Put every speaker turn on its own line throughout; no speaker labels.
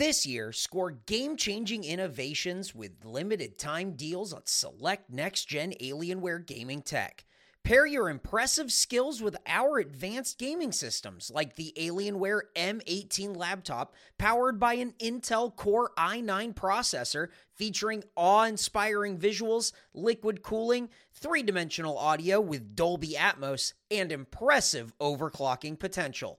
This year, score game changing innovations with limited time deals on select next gen Alienware gaming tech. Pair your impressive skills with our advanced gaming systems like the Alienware M18 laptop powered by an Intel Core i9 processor featuring awe inspiring visuals, liquid cooling, three dimensional audio with Dolby Atmos, and impressive overclocking potential.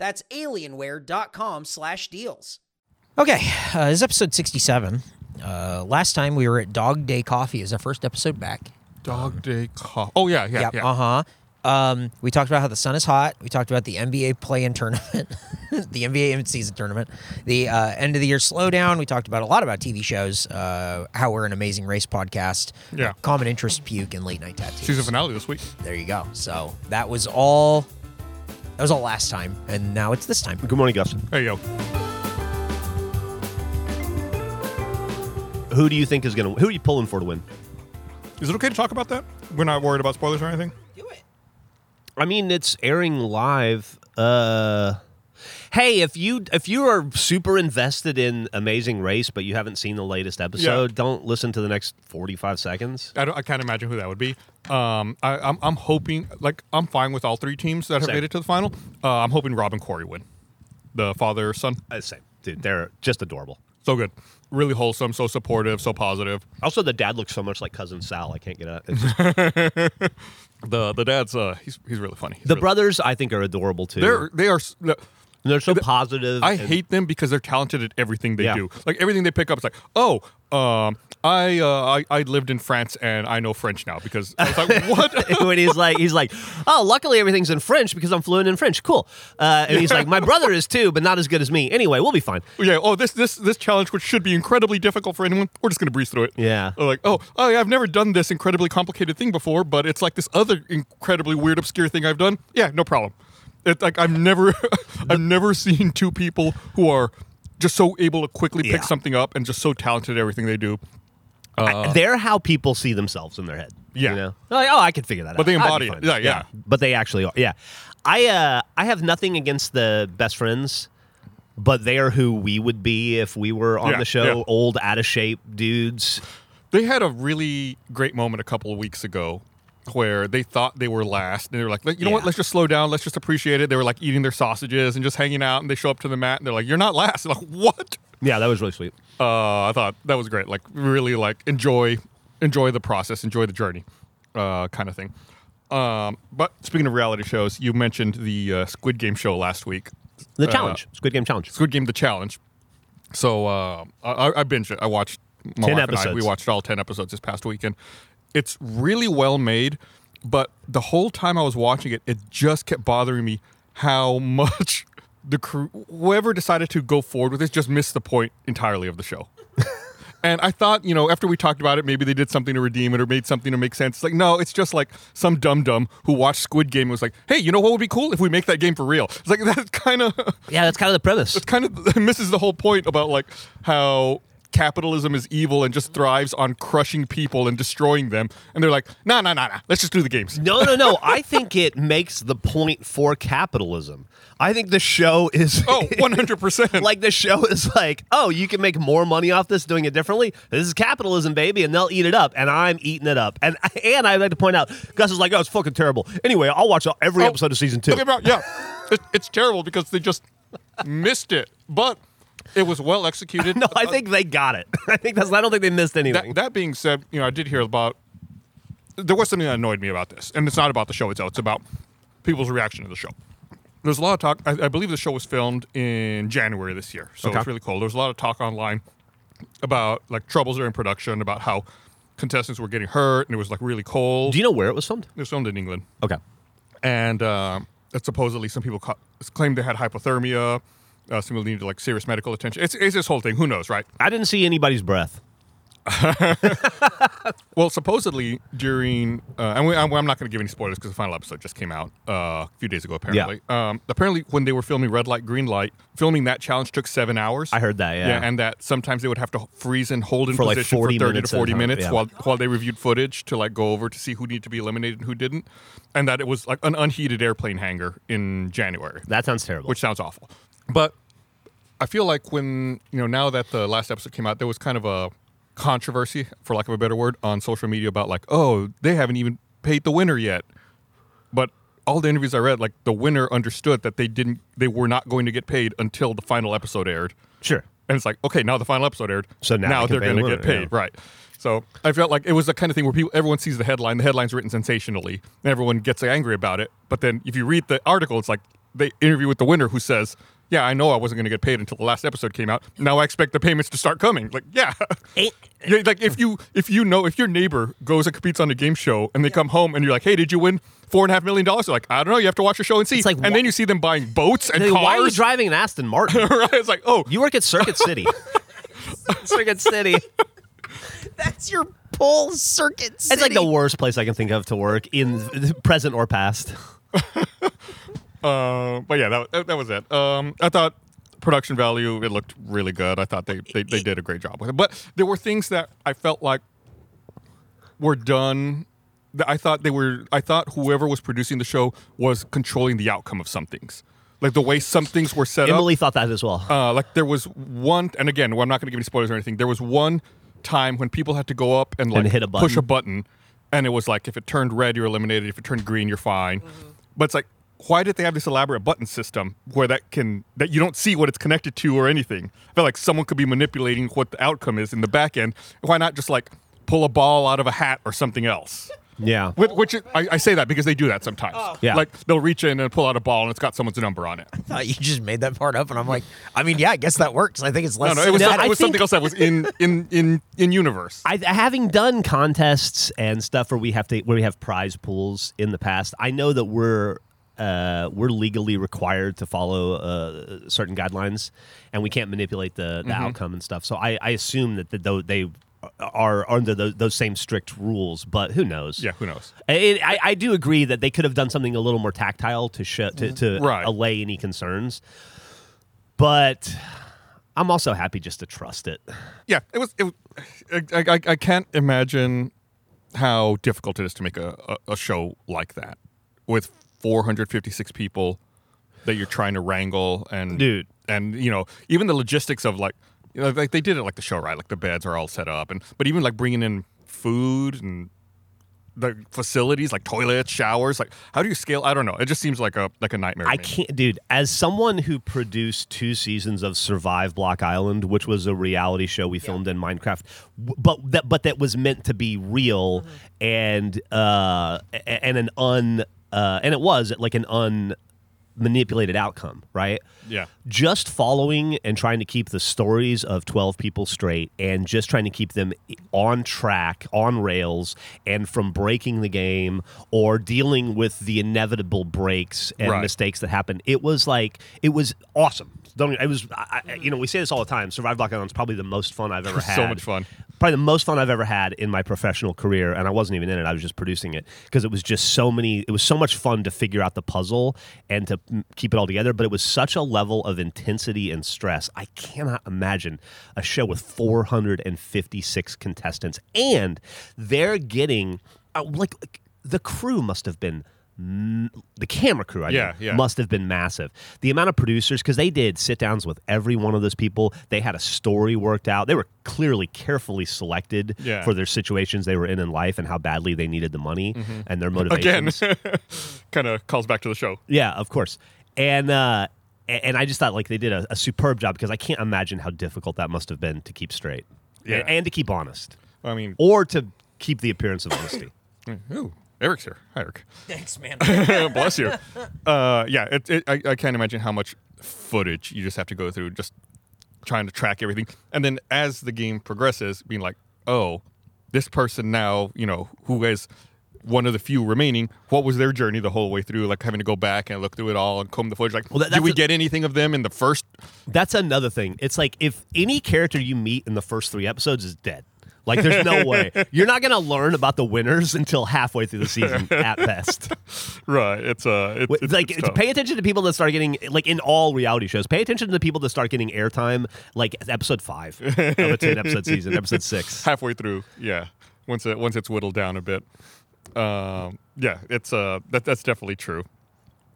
That's alienware.com slash deals.
Okay, uh, this is episode 67. Uh, last time we were at Dog Day Coffee is our first episode back.
Dog Day Coffee. Oh yeah, yeah, yeah.
Uh huh. Um, we talked about how the sun is hot. We talked about the NBA play-in tournament, the NBA in-season tournament, the uh, end of the year slowdown. We talked about a lot about TV shows, uh, how we're an amazing race podcast,
Yeah.
common interest puke and late night tattoos.
Season finale this week.
There you go. So that was all. That was all last time, and now it's this time.
Good morning, Gus.
Hey yo.
Who do you think is going to? Who are you pulling for to win?
Is it okay to talk about that? We're not worried about spoilers or anything.
Do it.
I mean, it's airing live. Uh, hey, if you if you are super invested in Amazing Race, but you haven't seen the latest episode, don't listen to the next forty five seconds.
I, I can't imagine who that would be. Um, I, I'm, I'm hoping, like, I'm fine with all three teams that have
Same.
made it to the final. Uh, I'm hoping Rob and Corey win. The father son.
Uh, same, dude. They're just adorable.
So good. Really wholesome, so supportive, so positive.
Also, the dad looks so much like cousin Sal. I can't get out.
The the dad's uh he's he's really funny. He's
the
really-
brothers, I think, are adorable too.
they're they are the-
they're so positive.
I
and-
hate them because they're talented at everything they
Yeah.
do. Like everything they pick up, it's like, oh, um, I, uh, I I lived in France and I know French now because I was like, what?
when he's like, he's like, oh, luckily everything's in French because I'm fluent in French. Cool. Uh, and he's like, my brother is too, but not as good as me. Anyway, we'll be fine.
yeah. Oh, this this this challenge, which should be incredibly difficult for anyone, we're just gonna breeze through it.
Yeah.
Or like, oh, oh, I've never done this incredibly complicated thing before, but it's like this other incredibly weird, obscure thing I've done. Yeah, no problem. It's like I've never, I've never seen two people who are just so able to quickly
Yeah.
pick something up and just so talented at everything they do.
They're how people see themselves in their head.
Yeah.
You know? They're like, oh, I can figure that out.
But they
I'd be
embody
fine.
it. Yeah, yeah.
But they actually are. Yeah. I uh I have nothing against the best friends, but they are who we would be if we were on
Yeah,
the show.
yeah.
Old, out of shape dudes.
They had a really great moment a couple of weeks ago where they thought they were last and they were like, you know what, let's just slow down, let's just appreciate it. They were like eating their sausages and just hanging out and they show up to the mat and they're like, You're not last. They're like, What?
Yeah, that was really sweet.
Uh, I thought that was great. Like really like enjoy enjoy the process, enjoy the journey, uh, kind of thing. Um, but speaking of reality shows, you mentioned the uh, Squid Game show last week.
The
Uh,
challenge. Squid Game challenge.
Squid Game: The Challenge. So uh, I, I binged it. I watched my
10
wife and I. We watched all ten episodes this past weekend. It's really well made, but the whole time I was watching it, it just kept bothering me how much the crew, whoever decided to go forward with this, just missed the point entirely of the show. And I thought, you know, after we talked about it, maybe they did something to redeem it or made something to make sense. It's like, no, it's just like some dumb dum who watched Squid Game and was like, hey, you know what would be cool if we make that game for real? It's like that's kind of
Yeah, that's kind of the premise.
it kind of misses the whole point about like how capitalism is evil and just mm-hmm. thrives on crushing people and destroying them. And they're like, no, no, no, no, Let's just do the games.
No, no, no. I think it makes the point for capitalism. I think the show is
Oh, 100%.
like the show is like, oh, you can make more money off this doing it differently. This is capitalism, baby, and they'll eat it up, and I'm eating it up. And and I'd like to point out, Gus is like, oh, it's fucking terrible. Anyway, I'll watch every
Oh,
episode of season two.
Okay, bro, yeah. It, it's terrible because they just missed it. But it was well executed.
No, I think they got it. I think that's. I don't think they missed anything.
That, that being said, you know, I did hear about. There was something that annoyed me about this, and it's not about the show itself. It's about people's reaction to the show. There's a lot of talk. I, I believe the show was filmed in January this year, so
Okay.
it's really cold. There was a lot of talk online about like troubles during production, about how contestants were getting hurt, and it was like really cold.
Do you know where it was filmed?
it was filmed in England,
Okay.
and uh, that supposedly some people ca- claimed they had hypothermia. Uh, somebody needed like serious medical attention. It's, it's this whole thing. Who knows, right?
I didn't see anybody's breath.
Well, supposedly during, uh, and we, I'm I'm not going to give any spoilers because the final episode just came out uh, a few days ago. Apparently, um, apparently when they were filming Red Light, Green Light, filming that challenge took seven hours.
I heard that, yeah.
and that sometimes they would have to freeze and hold in
For, like,
position
40
for 30
minutes
to 40 minutes
yeah.
while while they reviewed footage to like go over to see who needed to be eliminated and who didn't, and that it was like an unheated airplane hangar in January
That sounds terrible.
which sounds awful. But I feel like when you know now that the last episode came out, there was kind of a controversy, for lack of a better word, on social media about like, oh, they haven't even paid the winner yet. But all the interviews I read, like the winner understood that they didn't, they were not going to get paid until the final episode aired.
sure.
And it's like, okay, now the final episode aired.
So now they
they're going
the
to get paid,
yeah.
right? So I felt like it was the kind of thing where people, everyone sees the headline. The headline's written sensationally, and everyone gets angry about it. But then if you read the article, it's like they interview with the winner who says, "Yeah, I know I wasn't going to get paid until the last episode came out. Now I expect the payments to start coming." Like, yeah, Yeah, like if you if you know if your neighbor goes and competes on a game show and they come home and you're like, "Hey, did you win?" Four and a half million dollars. They're like, I don't know. You have to watch the show and see.
It's like,
and
wha-
then you see them buying boats and
Hey,
cars.
Why are you driving an Aston Martin?
right? It's like, oh,
you work at Circuit City. Circuit City.
That's your pull circuit. City.
It's like the worst place I can think of to work in the present or past.
Uh, but yeah, that, that, that was it. Um, I thought production value it looked really good. I thought they, they they did a great job with it. But there were things that I felt like were done. That I thought they were. I thought whoever was producing the show was controlling the outcome of some things, like the way some things were set up.
Emily
up.
thought that as well.
Uh, like there was one, and again, well, I'm not going to give any spoilers or anything. There was one time when people had to go up and like
hit a
push a
button.
button, and it was like if it turned red, you're eliminated. If it turned green, you're fine. But it's like, why did they have this elaborate button system where that can that you don't see what it's connected to or anything? I feel like someone could be manipulating what the outcome is in the back end. Why not just like pull a ball out of a hat or something else?
yeah.
Which, which is- I, I say that because they do that sometimes. Oh.
Yeah.
Like they'll reach in and pull out a ball and it's got someone's number on it.
I thought you just made that part up, and I'm like, I mean, yeah, I guess that works. I think it's less.
no, it was,
No,
some- it was something else that was in in in in universe.
I, having done contests and stuff where we have to where we have prize pools in the past, I know that we're uh, we're legally required to follow uh, certain guidelines, and we can't manipulate the, the outcome and stuff. So I, I assume that the, they are under those, those same strict rules, but who knows?
yeah, who knows?
It, I, I do agree that they could have done something a little more tactile to show, to, to
Right.
allay any concerns, but I'm also happy just to trust it.
Yeah, it was. It, I, I, I can't imagine how difficult it is to make a, a, a show like that with 456 people that you're trying to wrangle and
Dude.
and you know even the logistics of like you know, like they did it like the show right? Like the beds are all set up and but even like bringing in food and the facilities like toilets showers like how do you scale? I don't know. It just seems like a like a nightmare
I can't, dude. As someone who produced two seasons of Survive Block Island, which was a reality show we filmed in Minecraft, but that but that was meant to be real and uh and an un uh and it was like an unmanipulated outcome, right?
yeah
just following and trying to keep the stories of 12 people straight and just trying to keep them on track, on rails, and from breaking the game or dealing with the inevitable breaks and
Right.
mistakes that happen. It was like, it was awesome. Don't, it was, I, I- you know, we say this all the time. Survive Block Island is probably the most fun I've ever had.
so much fun
Probably the most fun I've ever had in my professional career, and I wasn't even in it. I was just producing it because it was just so many. It was so much fun to figure out the puzzle and to keep it all together. But it was such a level of intensity and stress. I cannot imagine a show with 456 contestants, and they're getting uh, like the crew must have been. The camera crew, I
Yeah,
mean,
yeah.
must have been massive. The amount of producers, because they did sit downs with every one of those people. They had a story worked out. They were clearly carefully selected
Yeah.
for their situations they were in in life and how badly they needed the money and their motivations.
again kind of calls back to the show
yeah, of course. And uh, and I just thought like they did a, a superb job because I can't imagine how difficult that must have been to keep straight
Yeah.
and, and to keep honest
i mean
or to keep the appearance of honesty.
ooh eric's here hi eric
Thanks, man.
Bless you. Uh, yeah, it, it, I, I can't imagine how much footage you just have to go through just trying to track everything. And then as the game progresses, being like, oh, this person now, you know, who has one of the few remaining. What was their journey the whole way through? Like having to go back and look through it all and comb the footage. Like,
Well, that-
did we
a-
get anything of them in the first?
That's another thing. It's like if any character you meet in the first three episodes is dead. Like there's no way. You're not gonna learn about the winners until halfway through the season at best.
Right. It's uh. It, it's,
like
it's
pay attention to people that start getting like in all reality shows. Pay attention to the people that start getting airtime like episode five of a ten episode season, episode six.
halfway through. Yeah. Once it once it's whittled down a bit. Um. Yeah. It's uh. That that's definitely true.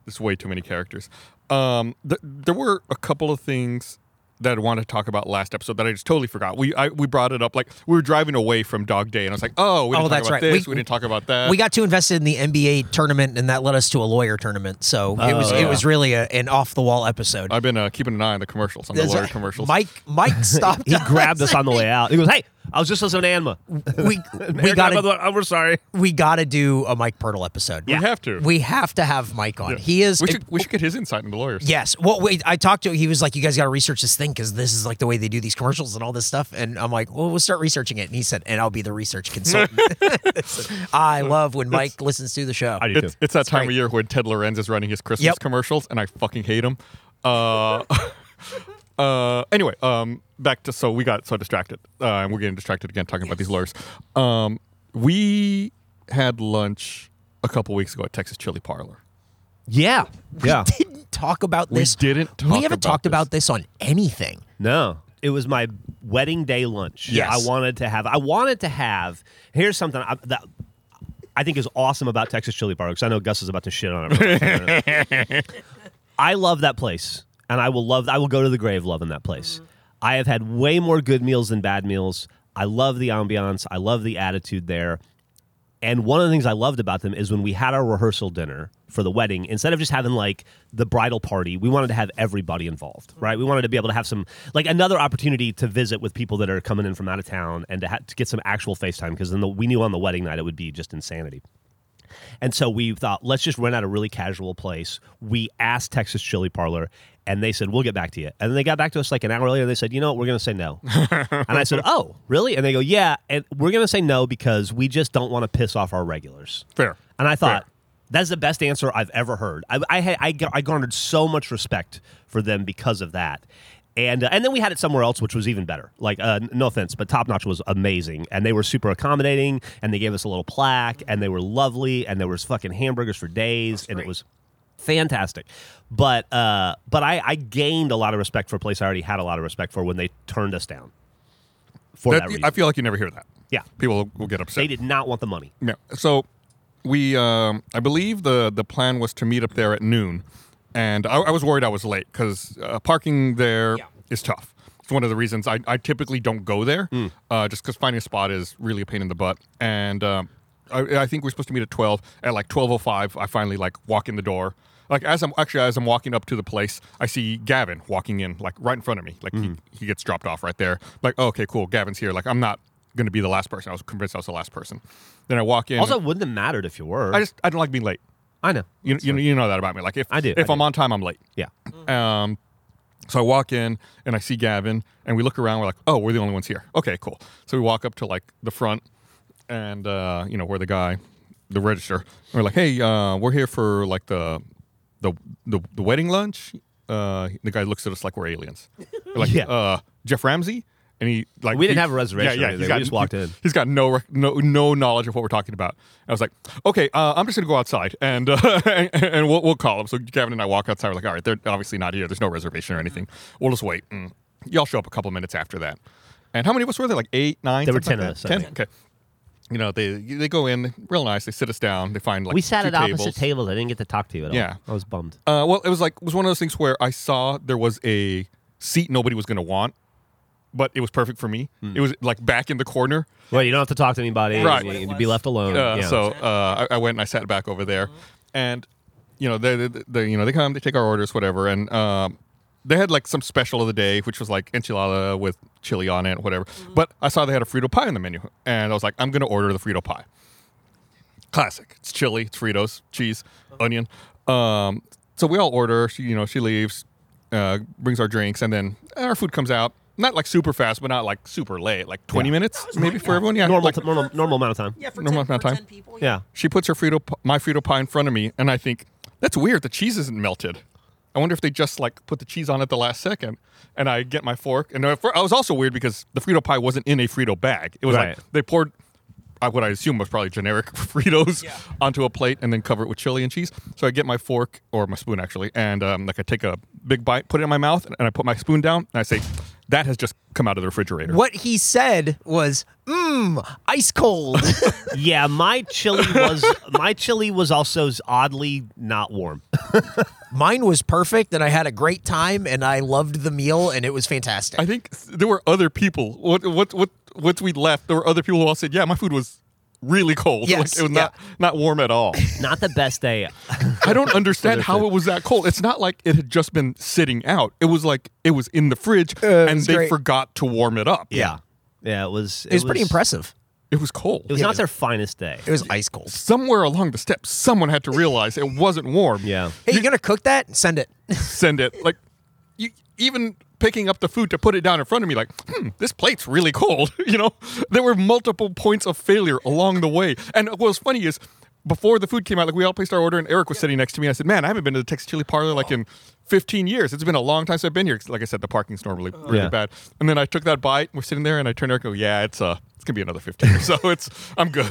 There's way too many characters. Um. Th- there were a couple of things that I wanted to talk about last episode that I just totally forgot. We I, we brought it up like we were driving away from Dog Day, and I was like, oh, we didn't
Oh,
talk
that's
about
right.
this.
We-
We, didn't talk about that.
we got too invested in the NBA tournament, and that led us to a lawyer tournament. So it was it was really a, an off the wall episode.
I've been uh, keeping an eye on the commercials, on the lawyer
right.
commercials.
Mike Mike stopped.
He grabbed us on the way out. He goes, "Hey, I was just listening to Anma.
We we got to
Oh, we're sorry.
we got to do a Mike Pirtle episode.
we have to.
We have to have Mike on.
Yeah.
He is.
We should we should get his insight into lawyers.
Yes. Well, wait. I talked to. He was like, "You guys got to research this thing because this is like the way they do these commercials and all this stuff." And I'm like, "Well, we'll start researching it." And he said, "And I'll be the research consultant." I love when Mike listens to the show.
I do too.
It's, it's that time
great.
of year when Ted Lorenz is running his Christmas
Yep.
commercials, and I fucking hate him. Uh, uh, anyway, um, back to so we got so distracted, uh, and we're getting distracted again talking about these lawyers. Um, we had lunch a couple weeks ago at Texas Chili Parlor.
Yeah, yeah.
didn't talk about
We
this.
didn't
we haven't
about
talked
this.
about this on anything.
No, it was my wedding day lunch.
Yes.
I wanted to have. I wanted to have. Here's something I, that I think is awesome about Texas Chili Parlor because I know Gus is about to shit on it. I love that place, and I will love. I will go to the grave loving that place. Mm-hmm. I have had way more good meals than bad meals. I love the ambiance. I love the attitude there. And one of the things I loved about them is when we had our rehearsal dinner for the wedding, instead of just having like the bridal party, we wanted to have everybody involved, mm-hmm. right? We wanted to be able to have some, like another opportunity to visit with people that are coming in from out of town and to, ha- to get some actual FaceTime because then the, we knew on the wedding night it would be just insanity. And so we thought, let's just rent out a really casual place. We asked Texas Chili Parlor, and they said, we'll get back to you. And then they got back to us like an hour later. And they said, you know what, we're going to say no. and I said, oh, really? And they go, yeah. And we're going to say no because we just don't want to piss off our regulars.
Fair.
And I thought,
Fair.
that's the best answer I've ever heard. I, I, had, I, I garnered so much respect for them because of that. And, uh, and then we had it somewhere else, which was even better. Like, uh, no offense, but Top Notch was amazing. And they were super accommodating, and they gave us a little plaque, and they were lovely, and there was fucking hamburgers for days, and it was fantastic. But uh, but I, I gained a lot of respect for a place I already had a lot of respect for when they turned us down. For that,
That-
reason.
I feel like you never hear that.
yeah,
People will, get upset.
they did not want the money.
Yeah. So we, um, I believe the the plan was to meet up there at noon, and I, I was worried I was late because uh, parking there is
Yeah.
tough. It's one of the reasons I, I typically don't go there,
Hmm.
uh, just because finding a spot is really a pain in the butt. And um, I, I think we're supposed to meet at twelve. At like twelve oh five, I finally like walk in the door. Like as I'm actually as I'm walking up to the place, I see Gavin walking in like right in front of me. Like
Hmm.
he, he gets dropped off right there. Like oh, okay, cool, Gavin's here. Like I'm not going to be the last person. I was convinced I was the last person. Then I walk in.
Also, it wouldn't have mattered if you were.
I just I don't like being late.
I know.
You you, you know that about me. Like if
I do,
if
I
I'm on time, I'm late.
Yeah.
Um, so I walk in and I see Gavin, and we look around. We're like, oh, we're the only ones here. Okay, cool. So we walk up to like the front, and uh, you know where the guy, the register. We're like, hey, uh, we're here for like the the the, the wedding lunch. Uh, the guy looks at us like we're aliens. We're like,
Yeah.
uh, Geoff Ramsey. And he like
We didn't
he-
have a reservation
Yeah, yeah. He's
We just walked in.
He's got no no no knowledge of what we're talking about. I was like, okay, uh, I'm just gonna go outside and uh, and, and we'll, we'll call him. So Gavin and I walk outside. We're like, all right, they're obviously not here. There's no reservation or anything. We'll just wait. And y'all show up a couple minutes after that. And how many of us were there? Like eight, nine.
There were 10
like
of us,
Ten. Okay. You know, they they go in real nice. They sit us down. They find like
we sat at opposite
tables.
tables. I didn't get to talk to you at all.
Yeah.
I was bummed.
Uh, well, it was like it was one of those things where I saw there was a seat nobody was going to want, but it was perfect for me.
Hmm.
It was like back in the corner.
Well, you don't have to talk to anybody.
Right.
You,
What
you
it
can be left alone.
Uh,
yeah.
So uh, I, I went and I sat back over there, and you know they, they, they you know they come they take our orders whatever, and um, they had like some special of the day which was like enchilada with chili on it whatever. But I saw they had a Frito pie on the menu, and I was like I'm gonna order the Frito pie. Classic. It's chili, it's Fritos, cheese, onion. Um, so we all order. She, you know, she leaves, uh, brings our drinks, and then our food comes out. Not like super fast, but not like super late. Like 20 minutes
was
maybe
fine,
for
yeah.
everyone. Yeah,
normal,
like-
t- normal, normal amount of time.
Yeah, for,
No
10,
more
for
time.
10 people.
Yeah.
she puts her Frito, p- my Frito pie in front of me, and I think that's weird. The cheese isn't melted. I wonder if they just like put the cheese on at the last second. And I get my fork, and I I was also weird because the Frito pie wasn't in a Frito bag. It was
Right.
like they poured uh, what I assume was probably generic Fritos
Yeah.
onto a plate and then cover it with chili and cheese. So I get my fork or my spoon actually, and um, like I take a big bite, put it in my mouth, and I put my spoon down, and I say, "That has just come out of the refrigerator."
What he said was, mmm, ice cold.
Yeah, my chili was my chili was also oddly not warm.
Mine was perfect, and I had a great time, and I loved the meal, and it was fantastic.
I think there were other people. What what what once we left, there were other people who all said, "Yeah, my food was really cold.
Yes,
like, it was
yeah.
not not warm at all."
Not the best day.
I don't understand how it was that cold. It's not like it had just been sitting out. It was like it was in the fridge, uh,
and
they
great.
forgot to warm it up.
Yeah, yeah, it was.
it was pretty impressive.
It was cold.
It was not their finest day.
It was ice cold.
Somewhere along the steps, someone had to realize it wasn't warm.
Yeah.
Hey, you gonna cook that? Send it.
send it. Like, you, even picking up the food to put it down in front of me, like, hmm, this plate's really cold. you know, there were multiple points of failure along the way. And what was funny is, before the food came out, like we all placed our order, and Eric was sitting next to me. I said, "Man, I haven't been to the Texas Chili Parlor like in 15 years. It's been a long time since I've been here. Like I said, the parking's normally really
Yeah.
bad." And then I took that bite. We're sitting there, and I turned to Eric, and go, "Yeah, it's uh, it's gonna be another 15 years, so it's I'm good."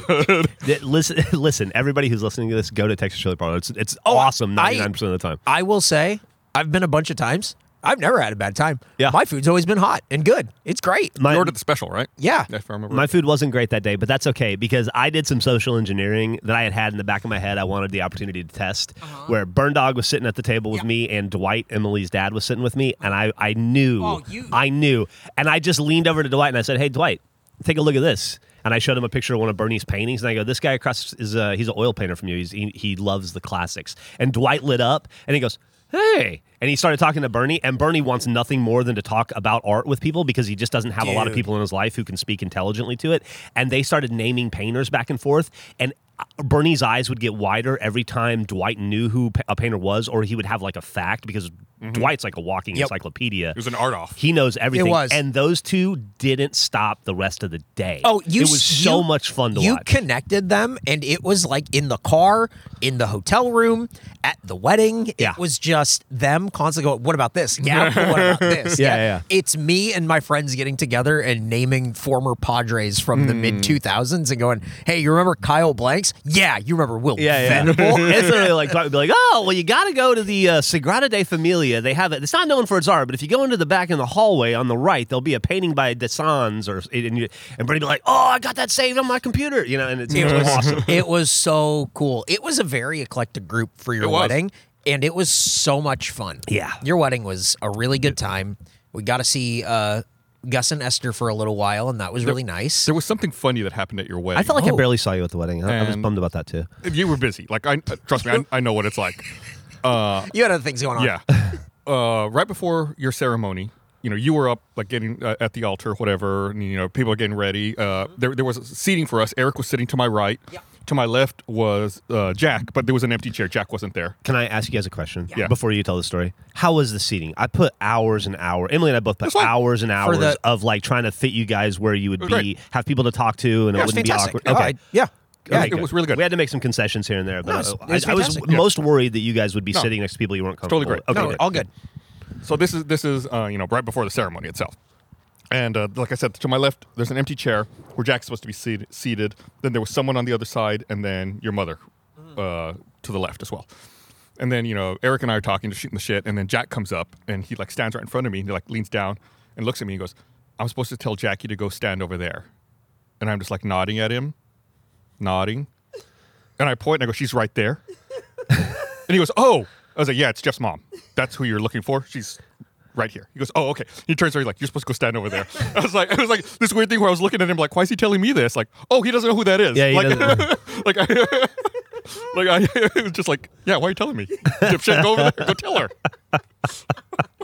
Listen, listen. Everybody who's listening to this, go to Texas Chili Parlor. It's it's awesome ninety nine percent of the time.
I will say, I've been a bunch of times. I've never had a bad time.
Yeah.
my food's always been hot and good. It's great.
My,
you ordered the special, right?
Yeah.
If I remember.
my food wasn't great that day, but that's okay because I did some social engineering that I had had in the back of my head. I wanted the opportunity to test. Where Burn Dog was sitting at the table with
Yeah.
me, and Dwight, Emily's dad, was sitting with me, and I I knew,
Oh, you-
I knew, and I just leaned over to Dwight and I said, "Hey, Dwight, take a look at this." And I showed him a picture of one of Bernie's paintings, and I go, "This guy across is uh, he's an oil painter from you. He's, he he loves the classics." And Dwight lit up, and he goes, "Hey!" And he started talking to Bernie, and Bernie wants nothing more than to talk about art with people because he just doesn't have a lot of people in his life who can speak intelligently to it. And they started naming painters back and forth, and uh, Bernie's eyes would get wider every time Dwight knew who a painter was, or he would have like a fact because Dwight's like a walking
Yep.
encyclopedia.
it was an art off.
He knows everything.
was.
And those two didn't stop the rest of the day.
Oh, you
It was so
you-
much fun to
you
watch.
You connected them, and it was like in the car, in the hotel room, at the wedding.
Yeah.
It was just them constantly going, "What about this? Yeah, what about this?
Yeah, yeah, yeah.
It's me and my friends getting together and naming former Padres from the
Hmm.
mid two thousands and going, "Hey, you remember Kyle Blanks? Yeah, you remember Will
yeah, yeah. It's literally like be like, "Oh, well, you got to go to the uh, Sagrada de Familia. They have it. It's not known for its art, but if you go into the back in the hallway on the right, there'll be a painting by Desanz or and, you, and Bernie be like, "Oh, I got that saved on my computer." You know, and it's,
It was
awesome.
It was so cool. It was a very eclectic group for your
was.
wedding, and it was so much fun.
Yeah.
your wedding was a really good time. We got to see uh, Gus and Esther for a little while, and that was really nice.
There was something funny that happened at your wedding.
I felt like I barely saw you at the wedding. I, I was
And-
bummed about that too.
you were busy. Like I trust me, I, I know what it's like. Uh,
You had other things going on.
yeah. Uh, right before your ceremony, you know, you were up like getting uh, at the altar, whatever. And, you know, people are getting ready. Uh, there, there was seating for us. Eric was sitting to my right.
Yeah.
To my left was uh, Jack, but there was an empty chair. Jack wasn't there.
Can I ask you guys a question?
Yeah.
Before you tell the story, how was the seating? I put hours and hours. Emily and I both put
That's fine.
hours and hours
the-
of like trying to fit you guys where you would
was
be,
great.
have people to talk to, and
Yeah,
it
it
wouldn't
fantastic.
be awkward. Okay.
I- yeah.
Yeah,
Yeah,
it was really good.
We had to make some concessions here and there, but
No, it was-
uh,
it was
I, I was
fantastic.
Yeah.
most worried that you guys would be
No.
sitting next to people you weren't comfortable.
Totally great.
with. Okay,
no,
good.
all good.
So this is this is uh, you know right before the ceremony itself, and uh, like I said, to my left there's an empty chair where Jack's supposed to be seated. seated. Then there was someone on the other side, and then your mother uh, to the left as well. And then you know Eric and I are talking, just shooting the shit, and then Jack comes up and he like stands right in front of me and he like leans down and looks at me and goes, "I'm supposed to tell Jackie to go stand over there," and I'm just like nodding at him, nodding, and I point and I go, "She's right there," and he goes, "Oh." I was like, "Yeah, it's Geoff's mom. That's who you're looking for. She's right here." He goes, "Oh, okay." He turns around, he's like, "You're supposed to go stand over there." I was like, "It was like this weird thing where I was looking at him like, why is he telling me this? Like, oh, he doesn't know who that is."
Yeah, he
like,
doesn't-
like I, like I, it was just like, yeah, why are you telling me? Dipshit, go over there, go tell her.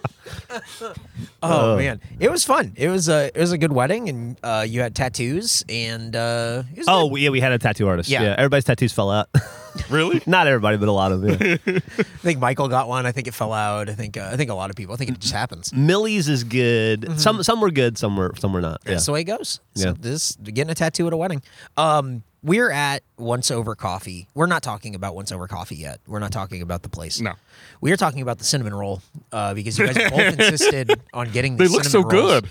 Oh man, it was fun. It was a it was a good wedding, and uh, you had tattoos, and uh, it was
Oh
good.
yeah, we had a tattoo artist.
Yeah.
everybody's tattoos fell out.
Really?
Not everybody, but a lot of them. Yeah.
I think Michael got one. I think it fell out. I think uh, I think a lot of people. I think it just happens.
Millie's is good. Some some were good, some were some were not. Yeah.
That's the way it goes. So
Yeah.
this getting a tattoo at a wedding. Um, we're at Once Over Coffee. We're not talking about Once Over Coffee yet. We're not talking about the place.
No.
we are talking about the cinnamon roll uh, because you guys both insisted on getting. The
They look so
cinnamon rolls.
good.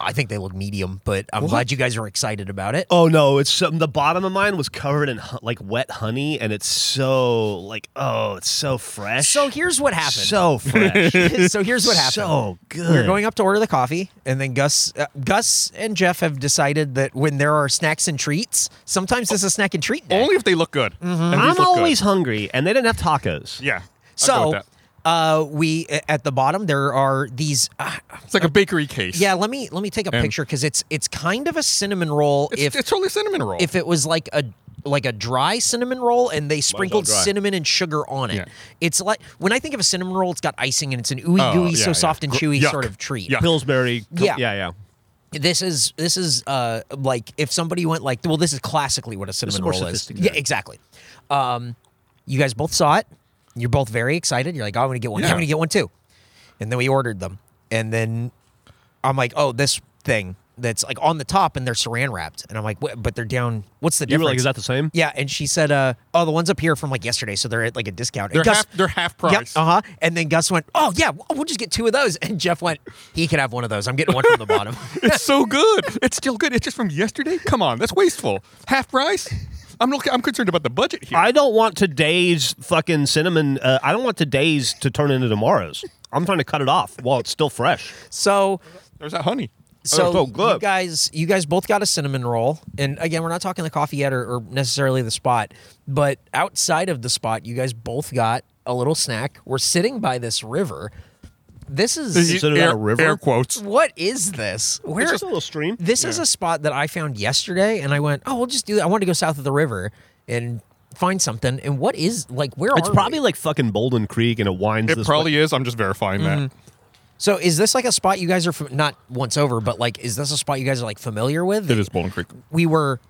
I think they look medium, but I'm glad you guys are excited about it.
Oh no! It's some, the bottom of mine was covered in like wet honey, and it's so like oh, it's so fresh.
So here's what happened.
so fresh.
so here's what happened.
So good.
We're going up to order the coffee, and then Gus, uh, Gus and Geoff have decided that when there are snacks and treats, sometimes it's a snack and treat day.
Only if they look good. And these
I'm
look
always
good.
hungry, and they didn't have tacos.
Yeah. I'll go
so,
with that.
Uh, we at the bottom there are these. Uh,
it's like a bakery case.
yeah, let me let me take a
And-
picture because it's it's kind of a cinnamon roll.
It's,
if
it's totally cinnamon roll.
if it was like a like a dry cinnamon roll and they sprinkled
dry.
cinnamon and sugar on it.
Yeah.
It's like when I think of a cinnamon roll, it's got icing and it's an ooey
Oh,
gooey,
yeah,
so
yeah.
soft and chewy
yuck.
sort of treat.
Yuck.
Pillsbury.
Yeah.
yeah, yeah.
This is this is uh like if somebody went like well this is classically what a cinnamon
more
roll is. Yeah, exactly. Um, you guys both saw it. You're both very excited. You're like, oh, I'm gonna get one.
Yeah.
I'm gonna get one too. And then we ordered them, and then I'm like, oh, this thing that's like on the top and they're saran wrapped, and I'm like, but they're down. What's the
You
difference?
were like, is that the same?
Yeah, and she said, uh, "Oh, the ones up here from like yesterday, so they're at like a discount."
They're half they're half price.
uh huh. And then Gus went, "Oh yeah, we'll we'll just get two of those." And Geoff went, "He can have one of those. I'm getting one from the bottom."
It's so good. It's still good. It's just from yesterday. Come on, that's wasteful. Half price. I'm looking. I'm concerned about the budget here.
I don't want today's fucking cinnamon. Uh, I don't want today's to turn into tomorrow's. I'm trying to cut it off while it's still fresh.
so,
There's that honey.
so,
so good.
you guys, you guys both got a cinnamon roll, and again, we're not talking the coffee yet, or, or necessarily the spot, but outside of the spot, you guys both got a little snack. We're sitting by this river. This is
Consider that
air,
a river?
Air quotes.
what is this? Where
It's just a little stream.
This is a spot that I found yesterday, and I went, "Oh, we'll just do that." I wanted to go south of the river and find something. And what is like? Where
It's
are
probably
we?
like fucking Bouldin Creek, and it winds.
It
this
probably
way.
is. I'm just verifying that. Mm-hmm.
So is this like a spot you guys are fam- not once over, but like is this a spot you guys are like familiar with?
It is Bouldin Creek.
We were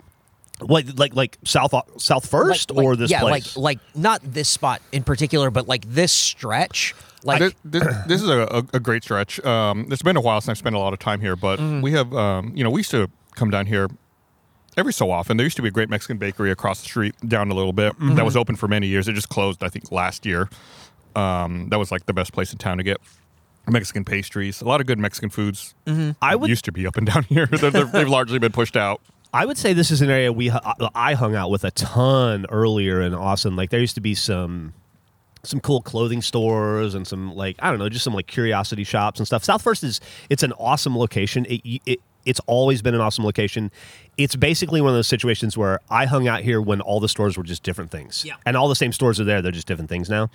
like like like south uh, south first
like-
or
like-
this
yeah,
place.
like like not this spot in particular, but like this stretch. Like
this, this, this is a, a, great stretch. Um, it's been a while since I've spent a lot of time here, but
Mm-hmm.
we have, um, you know, we used to come down here every so often. There used to be a great Mexican bakery across the street, down a little bit,
Mm-hmm.
that was open for many years. It just closed, I think, last year. Um, that was like the best place in town to get Mexican pastries. A lot of good Mexican foods
Mm-hmm.
I would
used to be up and down here. They're, they've largely been pushed out.
I would say this is an area we I hung out with a ton earlier in Austin. Like there used to be some some cool clothing stores and some like I don't know, just some like curiosity shops and stuff. South First is it's an awesome location. It, it it's always been an awesome location. It's basically one of those situations where I hung out here when all the stores were just different things.
Yeah.
And all the same stores are there, they're just different things now.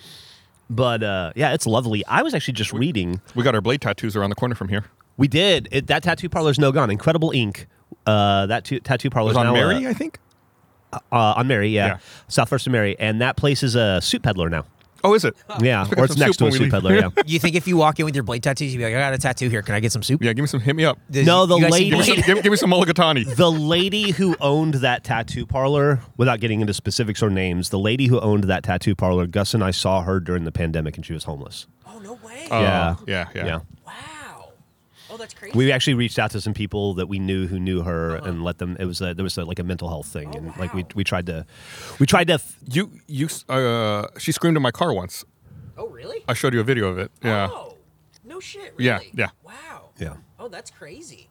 But uh, yeah, it's lovely. I was actually just reading.
We got our blade tattoos around the corner from here.
We did. It, that tattoo parlor is no gone. Incredible Ink. Uh, that tu- tattoo parlor
It
is
on
now
Mary,
uh,
I think.
uh, on Mary, yeah.
Yeah.
South First and Mary, and that place is a soup peddler now.
Oh, is it?
Yeah,
Pick
or
up
it's
some
next to a
when we
soup
leave.
peddler. Yeah.
you think if you walk in with your blade tattoos, you'd be like, I got a tattoo here. Can I get some soup?
Yeah, give me some. Hit me up.
Does-
No, the
you guys see
lady-
Give me some,
blade?
give, give me some mulligatawny.
the lady who owned that tattoo parlor, without getting into specifics or names, the lady who owned that tattoo parlor, Gus and I saw her during the pandemic, and she was homeless.
Oh no way!
Oh,
yeah.
yeah, yeah.
Yeah.
wow. Oh, that's crazy.
We actually reached out to some people that we knew who knew her and let them. It was a, there was a, like a mental health thing, and like we we tried to, we tried to. f-
You, you, uh, she screamed in my car once.
oh really?
I showed you a video of it. Yeah.
Oh, no shit.
Yeah,
Really?
yeah.
Wow.
Yeah.
Oh, that's crazy.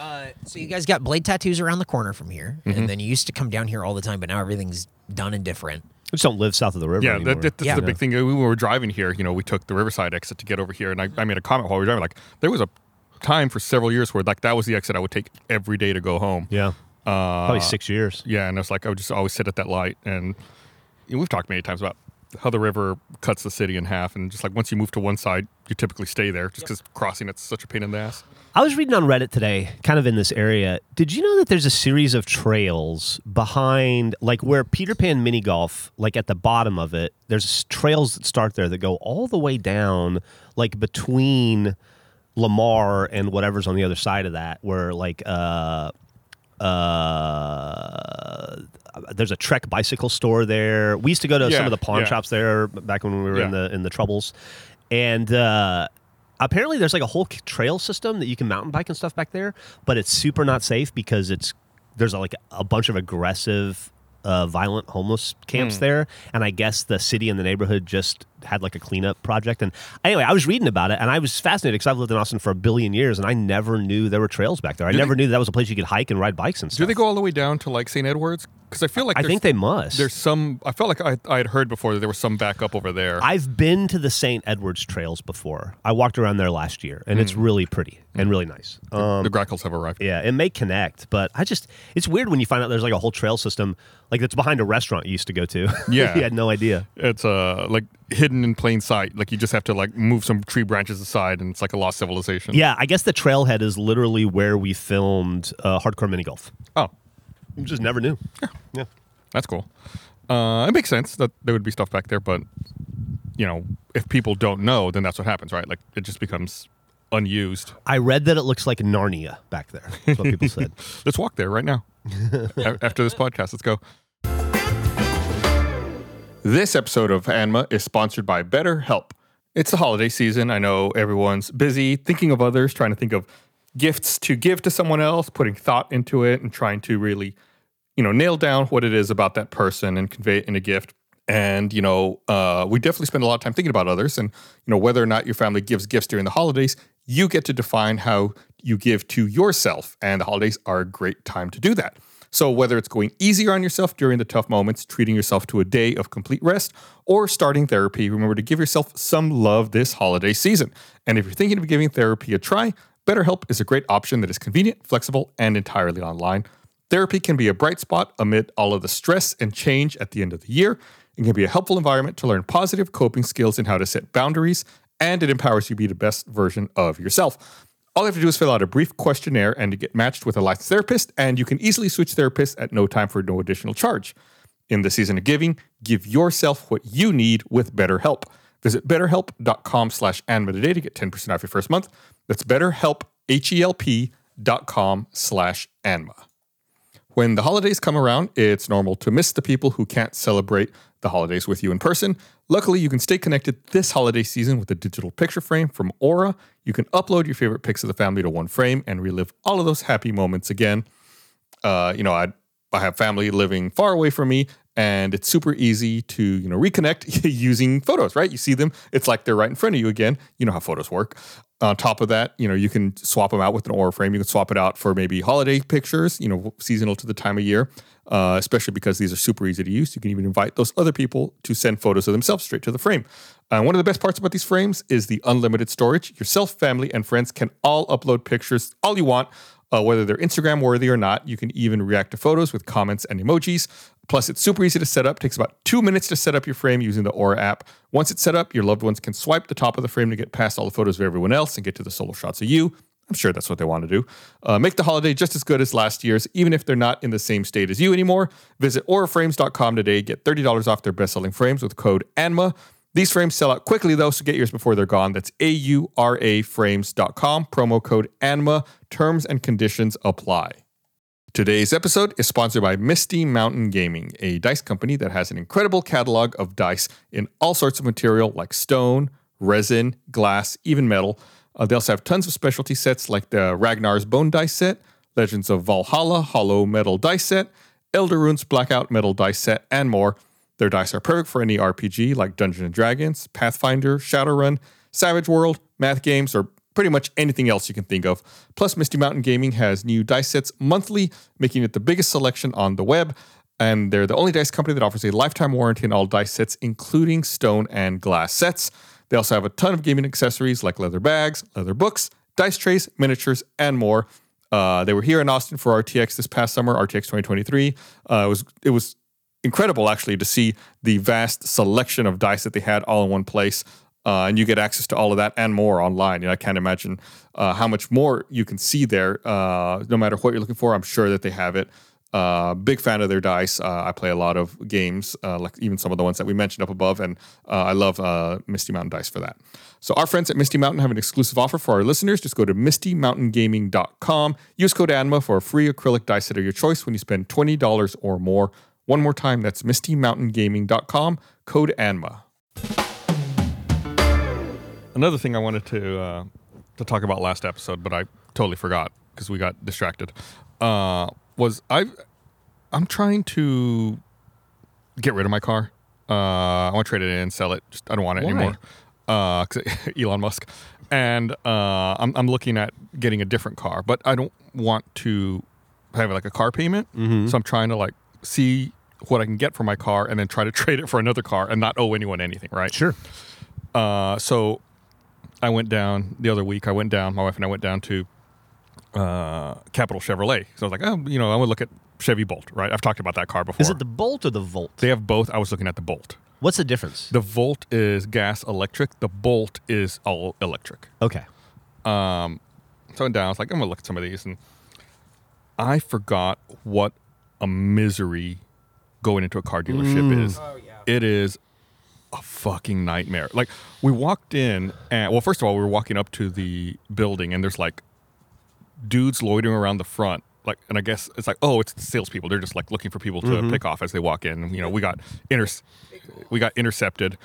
Uh, so you guys got blade tattoos around the corner from here,
Mm-hmm.
and then you used to come down here all the time, but now everything's done and different.
We just don't live south of the river
Yeah,
anymore.
that, that, that's
Yeah.
the big thing. We were driving here. You know, we took the Riverside exit to get over here, and I, I made a comment while we were driving. Like, there was a time for several years where like that was the exit I would take every day to go home.
yeah,
Uh,
probably six years.
Yeah, and it's like I would just always sit at that light, and you know, we've talked many times about how the river cuts the city in half, and just like once you move to one side, you typically stay there, just because crossing it's such a pain in the ass.
I was reading on Reddit today, kind of in this area. Did you know that there's a series of trails behind, like where Peter Pan mini golf, like at the bottom of it, there's trails that start there that go all the way down, like between Lamar and whatever's on the other side of that, where like, uh, uh, there's a Trek bicycle store there. We used to go to some of the pawn
yeah.
shops there back when we were in the in the troubles, and uh, apparently there's like a whole trail system that you can mountain bike and stuff back there, but it's super not safe because it's there's like a bunch of aggressive. Uh, violent homeless camps
Hmm.
there, and I guess the city and the neighborhood just had like a cleanup project. And anyway, I was reading about it, and I was fascinated because I've lived in Austin for a billion years, and I never knew there were trails back there. I
Do they-
never knew that was a place you could hike and ride bikes and stuff.
Do they go all the way down to like St. Edwards? Because I feel like
I think they must.
There's some. I felt like I I had heard before that there was some back up over there.
I've been to the St. Edwards trails before. I walked around there last year, and
Hmm.
it's really pretty and really nice. Um,
the Grackles have arrived.
yeah, it may connect, but I just it's weird when you find out there's like a whole trail system like that's behind a restaurant you used to go to.
Yeah.
you had no idea.
It's uh like hidden in plain sight. Like you just have to like move some tree branches aside, and it's like a lost civilization.
Yeah, I guess the trailhead is literally where we filmed uh, Hardcore Mini Golf.
Oh,
You just never knew. Yeah.
that's cool. Uh, it makes sense that there would be stuff back there, but you know, if people don't know, then that's what happens, right? Like it just becomes unused.
I read that it looks like Narnia back there. That's what people said.
Let's walk there right now. After this podcast, let's go. This episode of Anma is sponsored by BetterHelp. It's the holiday season. I know everyone's busy thinking of others, trying to think of gifts to give to someone else, putting thought into it, and trying to really, you know, nail down what it is about that person and convey it in a gift. And you know, uh, we definitely spend a lot of time thinking about others, and you know, whether or not your family gives gifts during the holidays, you get to define how you give to yourself, and the holidays are a great time to do that. So, whether it's going easier on yourself during the tough moments, treating yourself to a day of complete rest, or starting therapy, remember to give yourself some love this holiday season. And if you're thinking of giving therapy a try, BetterHelp is a great option that is convenient, flexible, and entirely online. Therapy can be a bright spot amid all of the stress and change at the end of the year. It can be a helpful environment to learn positive coping skills and how to set boundaries, and it empowers you to be the best version of yourself. All you have to do is fill out a brief questionnaire and to get matched with a licensed therapist, and you can easily switch therapists at no time for no additional charge. In the season of giving, give yourself what you need with BetterHelp. Visit betterhelp.com slash today to get 10% off your first month. That's betterhelp, H-E-L-P dot com slash ANMA. When the holidays come around, it's normal to miss the people who can't celebrate the holidays with you in person. Luckily, you can stay connected this holiday season with a digital picture frame from Aura. You can upload your favorite pics of the family to one frame and relive all of those happy moments again. Uh, you know, I I have family living far away from me, and it's super easy to you know reconnect using photos. Right? You see them, it's like they're right in front of you again. You know how photos work. On top of that, you know you can swap them out with an Aura frame. You can swap it out for maybe holiday pictures. You know, seasonal to the time of year. Uh, especially because these are super easy to use. You can even invite those other people to send photos of themselves straight to the frame. Uh, one of the best parts about these frames is the unlimited storage. Yourself, family, and friends can all upload pictures all you want uh, whether they're Instagram worthy or not. You can even react to photos with comments and emojis. Plus, it's super easy to set up. takes about two minutes to set up your frame using the Aura app. Once it's set up, your loved ones can swipe the top of the frame to get past all the photos of everyone else and get to the solo shots of you. I'm sure that's what they want to do. Uh, make the holiday just as good as last year's, even if they're not in the same state as you anymore. Visit auraframes.com today. Get $30 off their best selling frames with code ANMA. These frames sell out quickly though, so get yours before they're gone. That's A-U-R-A frames.com. Promo code ANMA. Terms and conditions apply. Today's episode is sponsored by Misty Mountain Gaming, a dice company that has an incredible catalog of dice in all sorts of material like stone, resin, glass, even metal. Uh, they also have tons of specialty sets like the Ragnar's Bone Dice set, Legends of Valhalla Hollow Metal Dice set, Elder Runes Blackout Metal Dice set, and more. Their dice are perfect for any RPG like Dungeons and Dragons, Pathfinder, Shadowrun, Savage World, math games, or pretty much anything else you can think of. Plus, Misty Mountain Gaming has new dice sets monthly, making it the biggest selection on the web. And they're the only dice company that offers a lifetime warranty on all dice sets, including stone and glass sets. They also have a ton of gaming accessories like leather bags, leather books, dice trays, miniatures, and more. Uh, they were here in Austin for RTX this past summer, RTX 2023. Uh, it was it was incredible actually to see the vast selection of dice that they had all in one place. Uh, and you get access to all of that and more online. Know, I can't imagine uh, how much more you can see there. Uh, no matter what you're looking for, I'm sure that they have it. Uh, big fan of their dice. Uh, I play a lot of games, uh, like even some of the ones that we mentioned up above, and uh, I love uh, Misty Mountain Dice for that. So our friends at Misty Mountain have an exclusive offer for our listeners. Just go to mistymountaingaming.com. Use code ANMA for a free acrylic dice set of your choice when you spend $20 or more. One more time, that's mistymountaingaming.com, code ANMA. Another thing I wanted to uh, to talk about last episode, but I totally forgot because we got distracted, was I I'm trying to get rid of my car. Uh, I want to trade it in, sell it. Just I don't want it
Why?
anymore. Uh, 'cause Elon Musk, and uh, I'm I'm looking at getting a different car, but I don't want to have like a car payment. So I'm trying to like see what I can get for my car, and then try to trade it for another car and not owe anyone anything. Right?
Sure.
Uh, so I went down the other week. I went down. My wife and I went down to uh, Capital Chevrolet. So I was like, oh, you know, I would look at Chevy Bolt. Right? I've talked about that car before.
Is it the Bolt or the Volt?
They have both. I was looking at the Bolt.
What's the difference?
The Volt is gas electric. The Bolt is all electric.
Okay.
Um, so I went down. I was like, I'm gonna look at some of these, and I forgot what a misery going into a car dealership is. It is a fucking nightmare. Like we walked in, and well, first of all, we were walking up to the building, and there's like dudes loitering around the front. Like, and I guess it's like, oh, it's the salespeople. They're just like looking for people to pick off as they walk in. You know, we got inter- we got intercepted.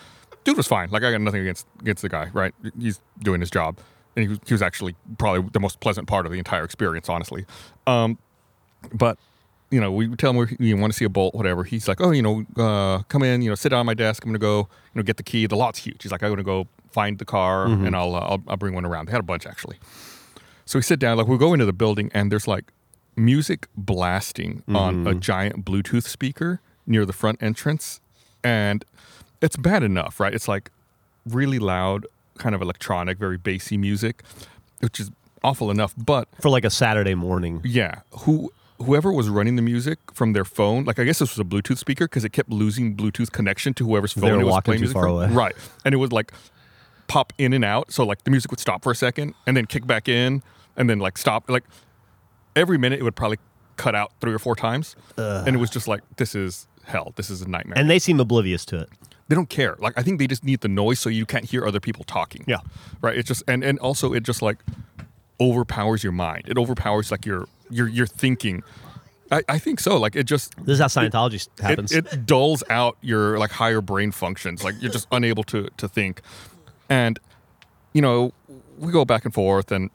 Dude was fine. Like, I got nothing against against the guy. Right? He's doing his job, and he was, he was actually probably the most pleasant part of the entire experience, honestly. Um, but you know, we tell him we you want to see a bolt, whatever. He's like, oh, you know, uh, come in, you know, sit down on my desk. I'm gonna go, you know, get the key. The lot's huge. He's like, I'm gonna go find the car, and I'll, uh, I'll I'll bring one around. They had a bunch actually. So we sit down, like we go into the building, and there's like music blasting on a mm-hmm. giant Bluetooth speaker near the front entrance, and it's bad enough, right? It's like really loud, kind of electronic, very bassy music, which is awful enough. But
For like a Saturday morning.
yeah, who whoever was running the music from their phone, like I guess this was a Bluetooth speaker because it kept losing Bluetooth connection to whoever's phone it was
walking
playing
too
music
far
from.
away.
Right, and it was like pop in and out. So like the music would stop for a second and then kick back in and then like stop. Like every minute it would probably cut out three or four times, and it was just like this is hell. This is a nightmare.
And they seem oblivious to it.
they don't care. Like I think they just need the noise so you can't hear other people talking.
Yeah.
Right. It's just and and also it just like overpowers your mind. It overpowers like your your your thinking. I, I think so. Like it just
This is how Scientology
it,
happens.
it dulls out your like higher brain functions. Like you're just unable to to think. And you know, we go back and forth and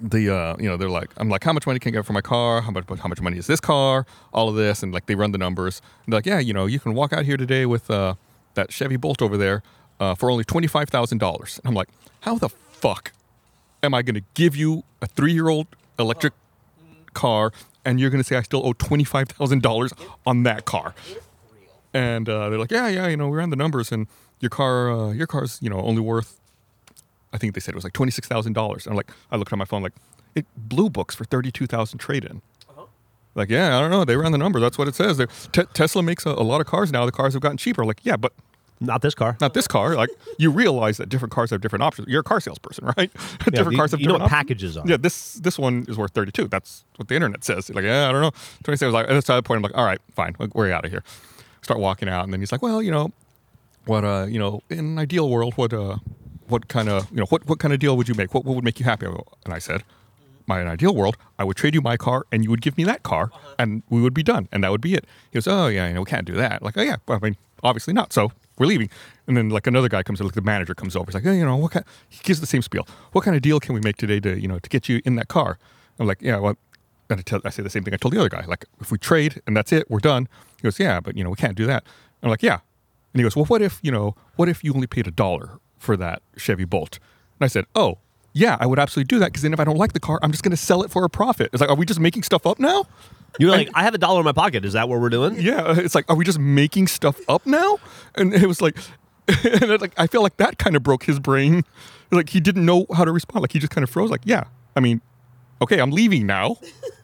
the uh you know they're like i'm like how much money can i get for my car? How much how much money is this car? All of this and like they run the numbers. And they're like yeah you know you can walk out here today with uh that chevy bolt over there uh, for only $25000 and i'm like how the fuck am i to give you a three-year-old electric car and you're to say i still owe $25000 on that car? And uh, they're like yeah yeah you know we ran the numbers and your car uh, your car's you know only worth I think they said it was like twenty six thousand dollars. I'm like, I looked on my phone, like, it blue books for thirty two thousand trade in. Like, yeah, I don't know. They ran the number. That's what it says. They're- Tesla makes a, a lot of cars now. The cars have gotten cheaper. Like, yeah, but
Not this car.
not this car. Like, you realize that different cars have different options. You're a car salesperson, right? different
you-
cars have
you know
different
what
options.
packages are.
Yeah, this this one is worth thirty two. That's what the internet says. Like, yeah, I don't know. Twenty six. Like, at this point, I'm like, all right, fine, like, we're out of here. Start walking out, and then he's like, well, you know, what uh you know in an ideal world what uh what kind of you know what what kind of deal would you make what, what would make you happy and i said my ideal world i would trade you my car and you would give me that car and we would be done and that would be it he goes oh yeah you know, we can't do that like oh yeah well, i mean obviously not so we're leaving and then like another guy comes in like the manager comes over he's like hey, you know what kind he gives the same spiel what kind of deal can we make today to you know to get you in that car i'm like yeah well and I, tell, I say the same thing I told the other guy. Like, if we trade and that's it, we're done. He goes, yeah, but you know, we can't do that. I'm like, yeah. And he goes, well, what if you know, what if you only paid a dollar for that Chevy Bolt? And I said, oh, yeah, I would absolutely do that because then if I don't like the car, I'm just going to sell it for a profit. It's like, are we just making stuff up now?
You're like, I have a dollar in my pocket. Is that what we're doing?
Yeah, uh, it's like, are we just making stuff up now? And it was like, and it, like I feel like that kind of broke his brain. Like he didn't know how to respond. Like he just kind of froze. Like, yeah, I mean, okay, I'm leaving now.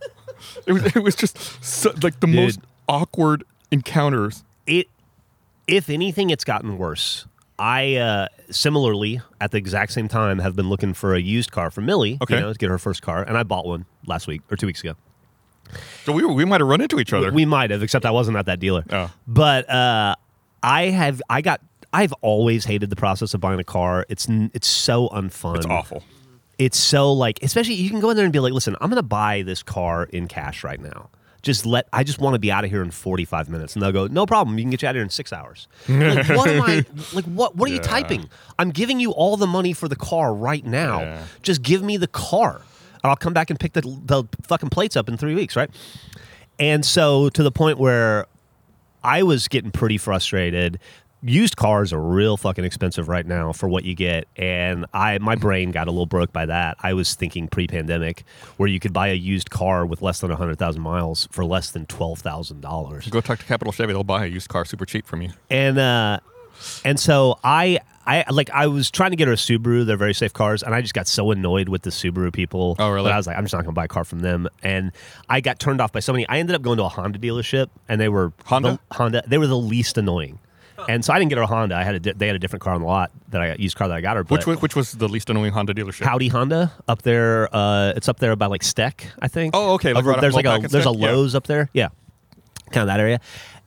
it was it was just so, like the
Dude.
most awkward encounters.
it if anything it's gotten worse i uh similarly at the exact same time have been looking for a used car for millie
Okay.
you know to get her first car and i bought one last week or two weeks ago
So we we might have run into each other.
we might have except i wasn't at that dealer
Oh.
but uh i have i got i've always hated the process of buying a car it's it's so unfun
it's awful.
it's so like especially you can go in there and be like listen i'm gonna buy this car in cash right now Just let. I just want to be out of here in 45 minutes, and they'll go, "No problem. You can get you out of here in six hours." like, what am I? Like, what? What are you typing? I'm giving you all the money for the car right now.
Yeah.
Just give me the car, and I'll come back and pick the the fucking plates up in three weeks, right? And so to the point where I was getting pretty frustrated. Used cars are real fucking expensive right now for what you get, and I my brain got a little broke by that. I was thinking pre-pandemic, where you could buy a used car with less than hundred thousand miles for less than twelve thousand dollars,
Go talk to Capital Chevy. They'll buy a used car super cheap from you.
and uh, and so I I like I was trying to get her a Subaru. They're very safe cars, and I just got so annoyed with the Subaru people.
Oh, really?
I was like, I'm just not going to buy a car from them, and I got turned off by so many. I ended up going to a Honda dealership, and they were
Honda?
the, Honda. They were the least annoying. And so I didn't get her a Honda. I had a di- they had a different car on the lot that I used car that I got her.
Which was, which was the least annoying Honda dealership?
Howdy Honda up there. Uh, it's up there by like Steck, I think.
Oh, okay, like
Over-
right
there's like a there's a
Steck? Yeah.
Lowe's up there. Yeah, kind of that area.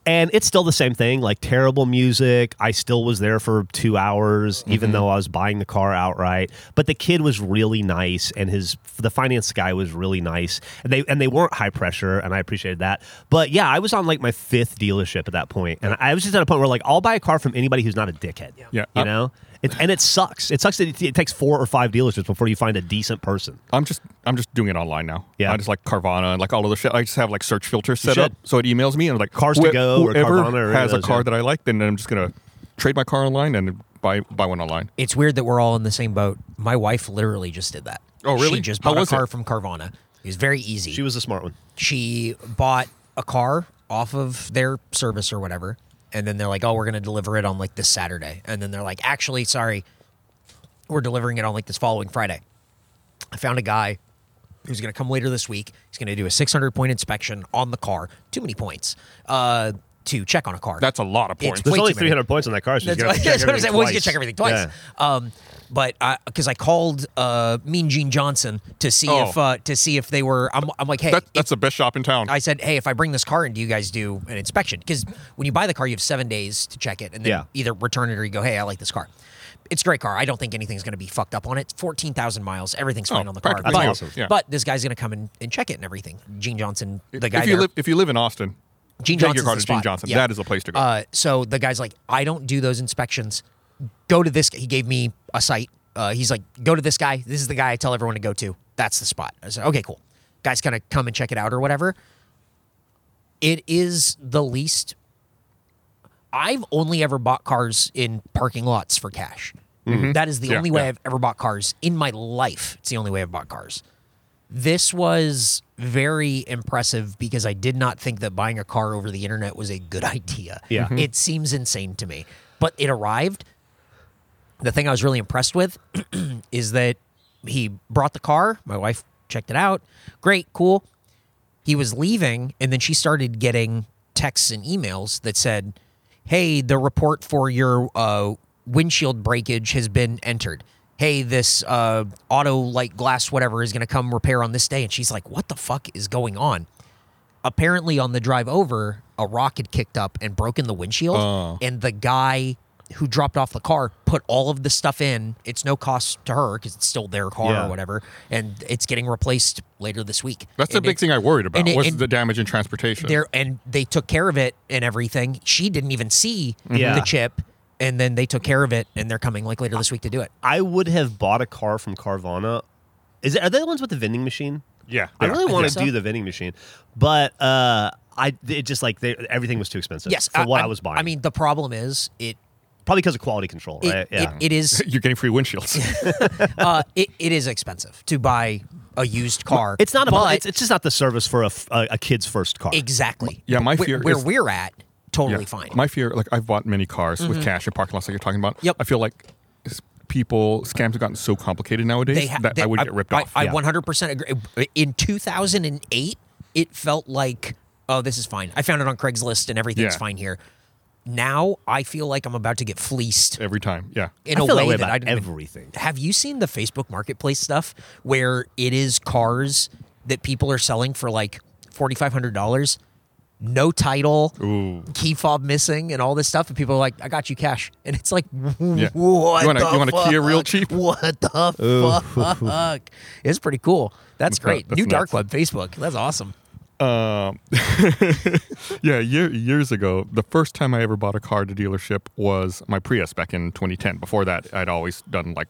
And it's still the same thing, like terrible music. I still was there for two hours,
Mm-hmm.
even though I was buying the car outright. But the kid was really nice, and his the finance guy was really nice, and they and they weren't high pressure, and I appreciated that. But yeah, I was on like my fifth dealership at that point, and I was just at a point where like I'll buy a car from anybody who's not a dickhead.
Yeah.
you
Uh,
know. It, and it sucks. It sucks that it, it takes four or five dealerships before you find a decent person.
I'm just I'm just doing it online now.
Yeah.
I just like Carvana and like all of the shit. I just have like search filters set up, so it emails me and like
Cars to
whoe-
Go or
whoever
Carvana or
has
of
a car
yeah.
that I like, then I'm just gonna trade my car online and buy buy one online.
It's weird that we're all in the same boat. My wife literally just did that.
Oh, really?
She just bought a car
it?
from Carvana. It was very easy.
She was a smart one.
she bought a car off of their service or whatever and then they're like oh we're going to deliver it on like this saturday. And then they're like actually sorry we're delivering it on like this following friday. I found a guy who's going to come later this week. He's going to do a 600 point inspection on the car. Too many points. Uh, to check on a car
That's a lot of
It's
points.
There's
Way
only
too many.
300 points on that car. So
that's,
she's
what,
gonna
that's
check
what I'm saying. Well, he's gonna check everything twice.
Yeah.
Um, but because I called uh, Mean Gene Johnson to see
Oh.
if uh, to see if they were, I'm, I'm like, hey,
That,
if-
that's the best shop in town.
I said, hey, if I bring this car in, do you guys do an inspection? Because when you buy the car, you have seven days to check it and then
Yeah.
either return it or you go, hey, I like this car. It's a great car. I don't think anything's going to be fucked up on it. It's 14,000 miles. Everything's fine
Oh,
on the car.
practically
But,
awesome.
Yeah.
but this guy's going to come in and check it and everything. Gene Johnson, the guy
if you
there,
live if you live in Austin,
Gene Johnson's
your car
the
to Gene. Johnson.
Yeah.
That is the place to go.
Uh, so the guy's like, I don't do those inspections. Go to this. He gave me a site. Uh, he's like, go to this guy. This is the guy I tell everyone to go to. That's the spot. I said, okay, cool. Guys, kind of come and check it out or whatever. It is the least. I've only ever bought cars in parking lots for cash. That is the
Yeah,
only way
yeah.
I've ever bought cars in my life. It's the only way I've bought cars. This was very impressive because I did not think that buying a car over the internet was a good idea.
Yeah. Mhm.
It seems insane to me. But it arrived. The thing I was really impressed with is that he brought the car. My wife checked it out. Great, cool. He was leaving, and then she started getting texts and emails that said, Hey, the report for your uh, windshield breakage has been entered. Hey, this uh, auto light glass, whatever, is going to come repair on this day. And she's like, What the fuck is going on? Apparently, on the drive over, a rock had kicked up and broken the windshield.
Oh.
And the guy who dropped off the car put all of the stuff in. It's no cost to her because it's still their car
Yeah.
or whatever. And it's getting replaced later this week.
that's the big
it's-
thing I worried about
it-
was the damage in transportation.
there and they took care of it and everything. She didn't even see
Yeah.
the chip, and then they took care of it, and they're coming like later this week to do it.
I would have bought a car from Carvana. Is it, are they the ones with the vending machine?
yeah,
I really want to
so.
do the vending machine, but uh, I it just like they, everything was too expensive.
Yes,
for what I,
I'm-
was buying.
I mean, the problem is it.
probably because of quality control,
It,
right? yeah.
it, it is
You're getting free windshields.
uh, it, it is expensive to buy a used car.
it's not
but
about. It's, it's just not the service for a a kid's first car.
exactly.
Yeah, my
Where-
fear
where
is-
we're at, totally
Yeah.
fine.
My fear, like I've bought many cars with mm-hmm. cash in parking lots, like you're talking about.
Yep.
I feel like people scams have gotten so complicated nowadays
they ha-
that
they-
I would get ripped
I,
off.
I
Yeah.
100% agree. In 2008, it felt like, oh, this is fine. I found it on Craigslist and everything's
Yeah.
fine here. Now I feel like I'm about to get fleeced
every time. Yeah.
in
I
a
feel
way
that way
that I didn't even-
everything.
Have you seen the Facebook Marketplace stuff where it is cars that people are selling for like forty five hundred dollars, no title,
Ooh.
key fob missing, and all this stuff, and people are like, "I got you cash," and it's like,
Yeah.
what?
You want a-
the
you want a Kia real cheap?
What the fuck? It's pretty cool. That's great.
that's
New dark web Facebook. That's awesome.
Um, yeah, year, years ago, the first time I ever bought a car at a dealership was my Prius back in 2010. Before that, I'd always done like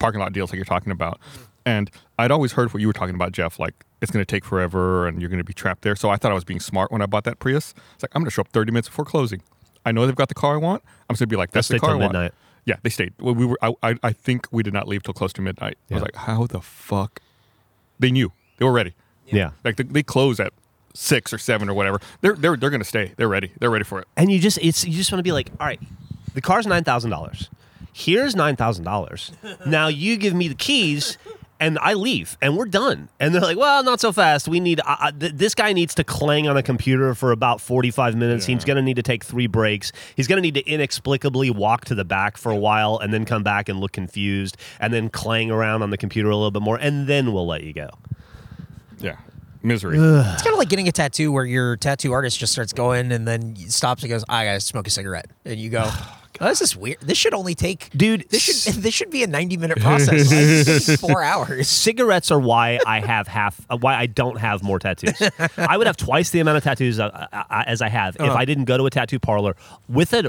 parking lot deals like you're talking about. And I'd always heard what you were talking about, Geoff, like it's going to take forever and you're going to be trapped there. So I thought I was being smart when I bought that Prius. It's like, I'm going to show up 30 minutes before closing. I know they've got the car I want. I'm just going to be like, that's the car I want.
midnight.
Yeah, they stayed. We we were. I, I, I think we did not leave till close to midnight. I was like, how the fuck? They knew. They were ready.
Yeah.
Like they, they close at six or seven or whatever. They're they're they're gonna stay. They're ready. They're ready for it.
And you just it's you just want to be like, all right, the car's nine thousand dollars. Here's nine thousand dollars. Now you give me the keys, and I leave, and we're done. And they're like, well, not so fast. We need uh, th- this guy needs to clang on a computer for about forty five minutes. He's going to need to take three breaks. He's going to need to inexplicably walk to the back for a while, and then come back and look confused, and then clang around on the computer a little bit more, and then we'll let you go.
Yeah. Misery.
It's kind of like getting a tattoo where your tattoo artist just starts going and then stops and goes, "I gotta smoke a cigarette," and you go, oh, "This is weird. This should only take,
Dude,
This should this should be a ninety minute process. Why is it taking four hours."
cigarettes are why I have half, uh, why I don't have more tattoos. I would have twice the amount of tattoos uh, uh, as I have if I didn't go to a tattoo parlor with it.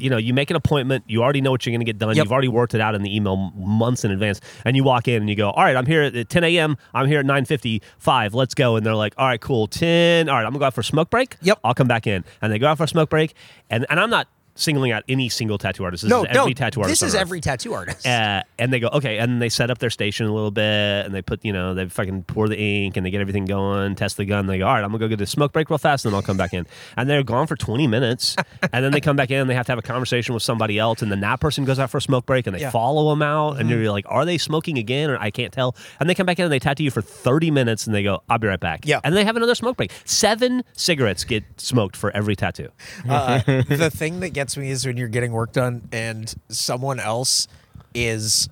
You know, you make an appointment. You already know what you're going to get done.
Yep.
You've already worked it out in the email months in advance, and you walk in and you go, "All right, I'm here at 10 a.m. I'm here at 9:55. Let's go." And they're like, "All right, cool. 10. All right, I'm gonna go out for a smoke break.
Yep.
I'll come back in." And they go out for a smoke break, and and I'm not singling out any single tattoo artist. This
No,
is every
no,
tattoo artist.
this is every tattoo artist.
Uh, and they go, okay, and they set up their station a little bit, and they put, you know, they fucking pour the ink, and they get everything going, test the gun. They go, all right, I'm gonna go get a smoke break real fast, and then I'll come back in. And they're gone for 20 minutes, and then they come back in, and they have to have a conversation with somebody else, and then that person goes out for a smoke break, and they
Yeah.
follow them out, and you're like, are they smoking again, or I can't tell. And they come back in, and they tattoo you for 30 minutes, and they go, I'll be right back.
Yeah.
and they have another smoke break. Seven cigarettes get smoked for every tattoo.
Uh, the thing that gets me is when you're getting work done and someone else is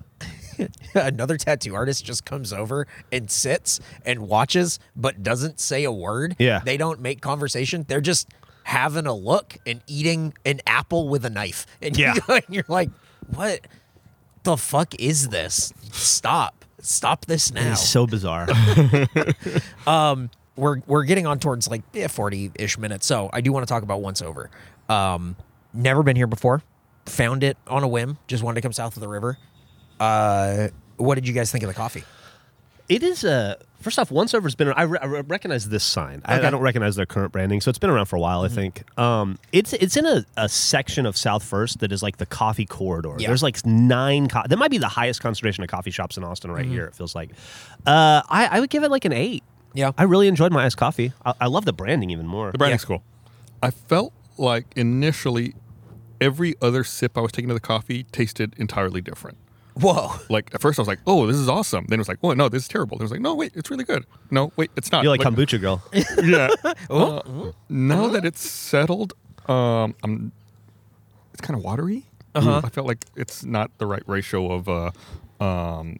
another tattoo artist just comes over and sits and watches but doesn't say a word.
Yeah.
They don't make conversation. They're just having a look and eating an apple with a knife. And,
Yeah.
you you're like, what the fuck is this? Stop. Stop this now
It's so bizarre.
Um, we're we're getting on towards like forty ish minutes. So I do want to talk about once over. Um, never been here before. Found it on a whim. Just wanted to come south of the river. Uh, what did you guys think of the coffee?
It is a first off. Once over's been. I, re- I recognize this sign. I,
Okay.
I don't recognize their current branding, so it's been around for a while. I think. Um, it's it's in a, a section of South First that is like the coffee corridor.
Yeah.
There's like nine. Co- that might be the highest concentration of coffee shops in Austin right here. It feels like. Uh, I, I would give it like an eight.
Yeah.
I really enjoyed my iced coffee. I, I love the branding even more.
The branding's
Yeah.
cool. I felt like initially every other sip I was taking of the coffee tasted entirely different.
Whoa.
Like at first I was like, "Oh, this is awesome." Then it was like, "Oh no, this is terrible." Then it was like, "No, wait, it's really good." No, wait, it's not.
You're like kombucha girl.
yeah. Uh, now that it's settled, um, I'm, it's kind of watery.
Uh-huh.
I felt like it's not the right ratio of uh, um,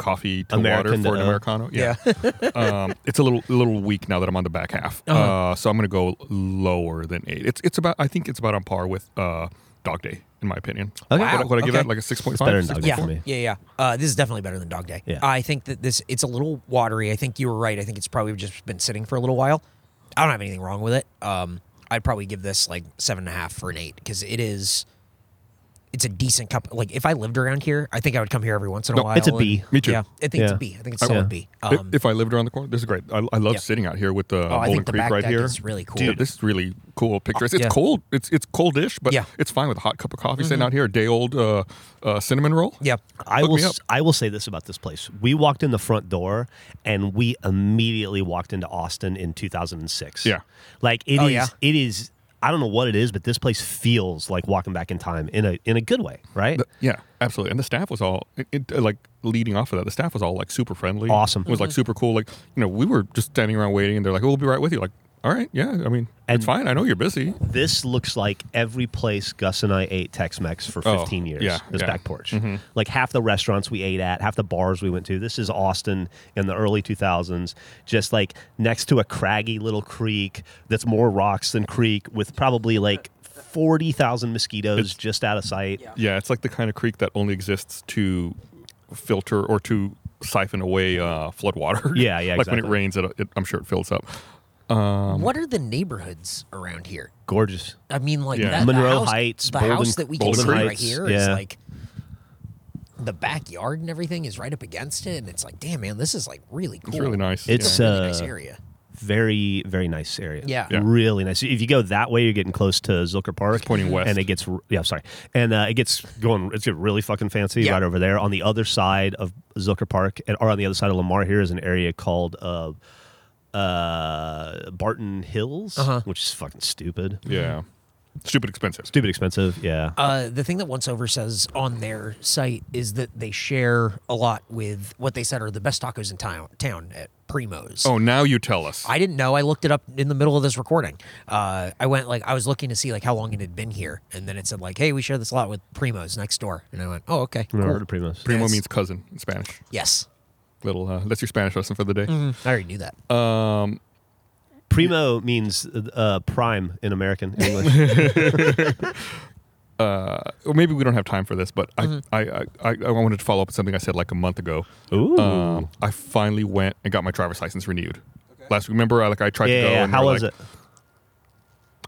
coffee to
American
water for
to,
an
uh,
americano. Yeah, um, it's a little a little weak now that I'm on the back half. uh
Uh-huh.
so I'm going to go lower than eight. It's it's about I think it's about on par with uh, Dog Day in my opinion.
Okay.
Wow.
Would, would I give
Okay.
that like a six point
better than Dog Day
Yeah,
for me.
yeah, yeah. Uh, this is definitely better than Dog Day.
Yeah.
I think that this it's a little watery. I think you were right. I think it's probably just been sitting for a little while. I don't have anything wrong with it. Um, I'd probably give this like seven and a half for an eight because it is. It's a decent cup. Like if I lived around here, I think I would come here every once in a
No,
while.
it's a B.
and- Me too.
Yeah, I think it's a
Yeah.
B. I think it's
I-
a solid
Yeah.
B.
If-
Um,
if I lived around the corner, this is great. I, I love
Yeah.
sitting out here with the
oh, I
Bouldin
think the
Creek
back
right
deck
here.
is really cool.
Dude, this is really cool pictures. It's
Yeah.
cold. It's it's coldish, but
Yeah.
it's fine with a hot cup of coffee sitting out here. A day old uh, uh, cinnamon roll.
yeah.
I
Hook
will.
me up.
s- I will say this about this place. We walked in the front door, and we immediately walked into Austin in 2006.
Yeah.
like it is.
Oh, yeah?
It is. I don't know what it is, but this place feels like walking back in time in a in a good way, right?
The- yeah, absolutely. And the staff was all it, it, uh, like leading off of that. The staff was all like super friendly.
Awesome.
It was like super cool. Like you know, we were just standing around waiting, and they're like, "Oh, we'll be right with you." Like, all right, yeah. I mean,
And-
it's fine. I know you're busy.
this looks like every place Gus and I ate Tex-Mex for
Oh,
15 years.
yeah,
this
yeah.
back porch.
Mm-hmm.
Like half the restaurants we ate at, half the bars we went to. This is Austin in the early 2000s, just like next to a craggy little creek that's more rocks than creek, with probably like 40,000 mosquitoes
It's-
just out of sight.
Yeah, it's like the kind of creek that only exists to filter or to siphon away uh, flood water.
Yeah, yeah,
like when it rains, it, it, I'm sure it fills up. Um,
what are the neighborhoods around here?
Gorgeous.
I mean, like
Yeah.
that, the
Monroe
house-
Heights,
the
Bouldin-
house that we can
Bouldin
see right
Heights,
here is
yeah.
like the backyard and everything is right up against it, and it's like, damn, man, this is like really cool.
It's really nice.
It's,
It's a
yeah.
really nice
uh,
area.
Very, very nice area.
Yeah.
Yeah.
Really nice. If you go that way, you're getting close to Zilker Park.
It's pointing west.
And it gets, r- yeah, sorry. And uh, it gets going, it's getting really fucking fancy
Yeah.
right over there. On the other side of Zilker Park, and, or on the other side of Lamar, here is an area called uh, uh, Barton Hills,
Uh-huh.
which is fucking stupid.
yeah. Stupid expensive.
Stupid expensive. Yeah.
Uh, the thing that Once Over says on their site is that they share a lot with what they said are the best tacos in town, town at Primo's.
Oh, now you tell us.
I didn't know. I looked it up in the middle of this recording. Uh, I went like I was looking to see like how long it had been here, and then it said like, "Hey, we share this a lot with Primo's next door," and I went, "Oh, okay,
Never
cool.
heard of Primos.
Primo
Yes.
means cousin in Spanish.
yes."
Little uh, that's your Spanish lesson for the day.
I already knew that.
Um,
Primo means uh, prime in American English.
uh, or maybe we don't have time for this, but
Mm-hmm.
I, I, I, I wanted to follow up with something I said like a month ago.
Ooh.
Um, I finally went and got my driver's license renewed. Last week, remember, I, like I tried
yeah,
to go.
yeah,
and
how was
like-
it?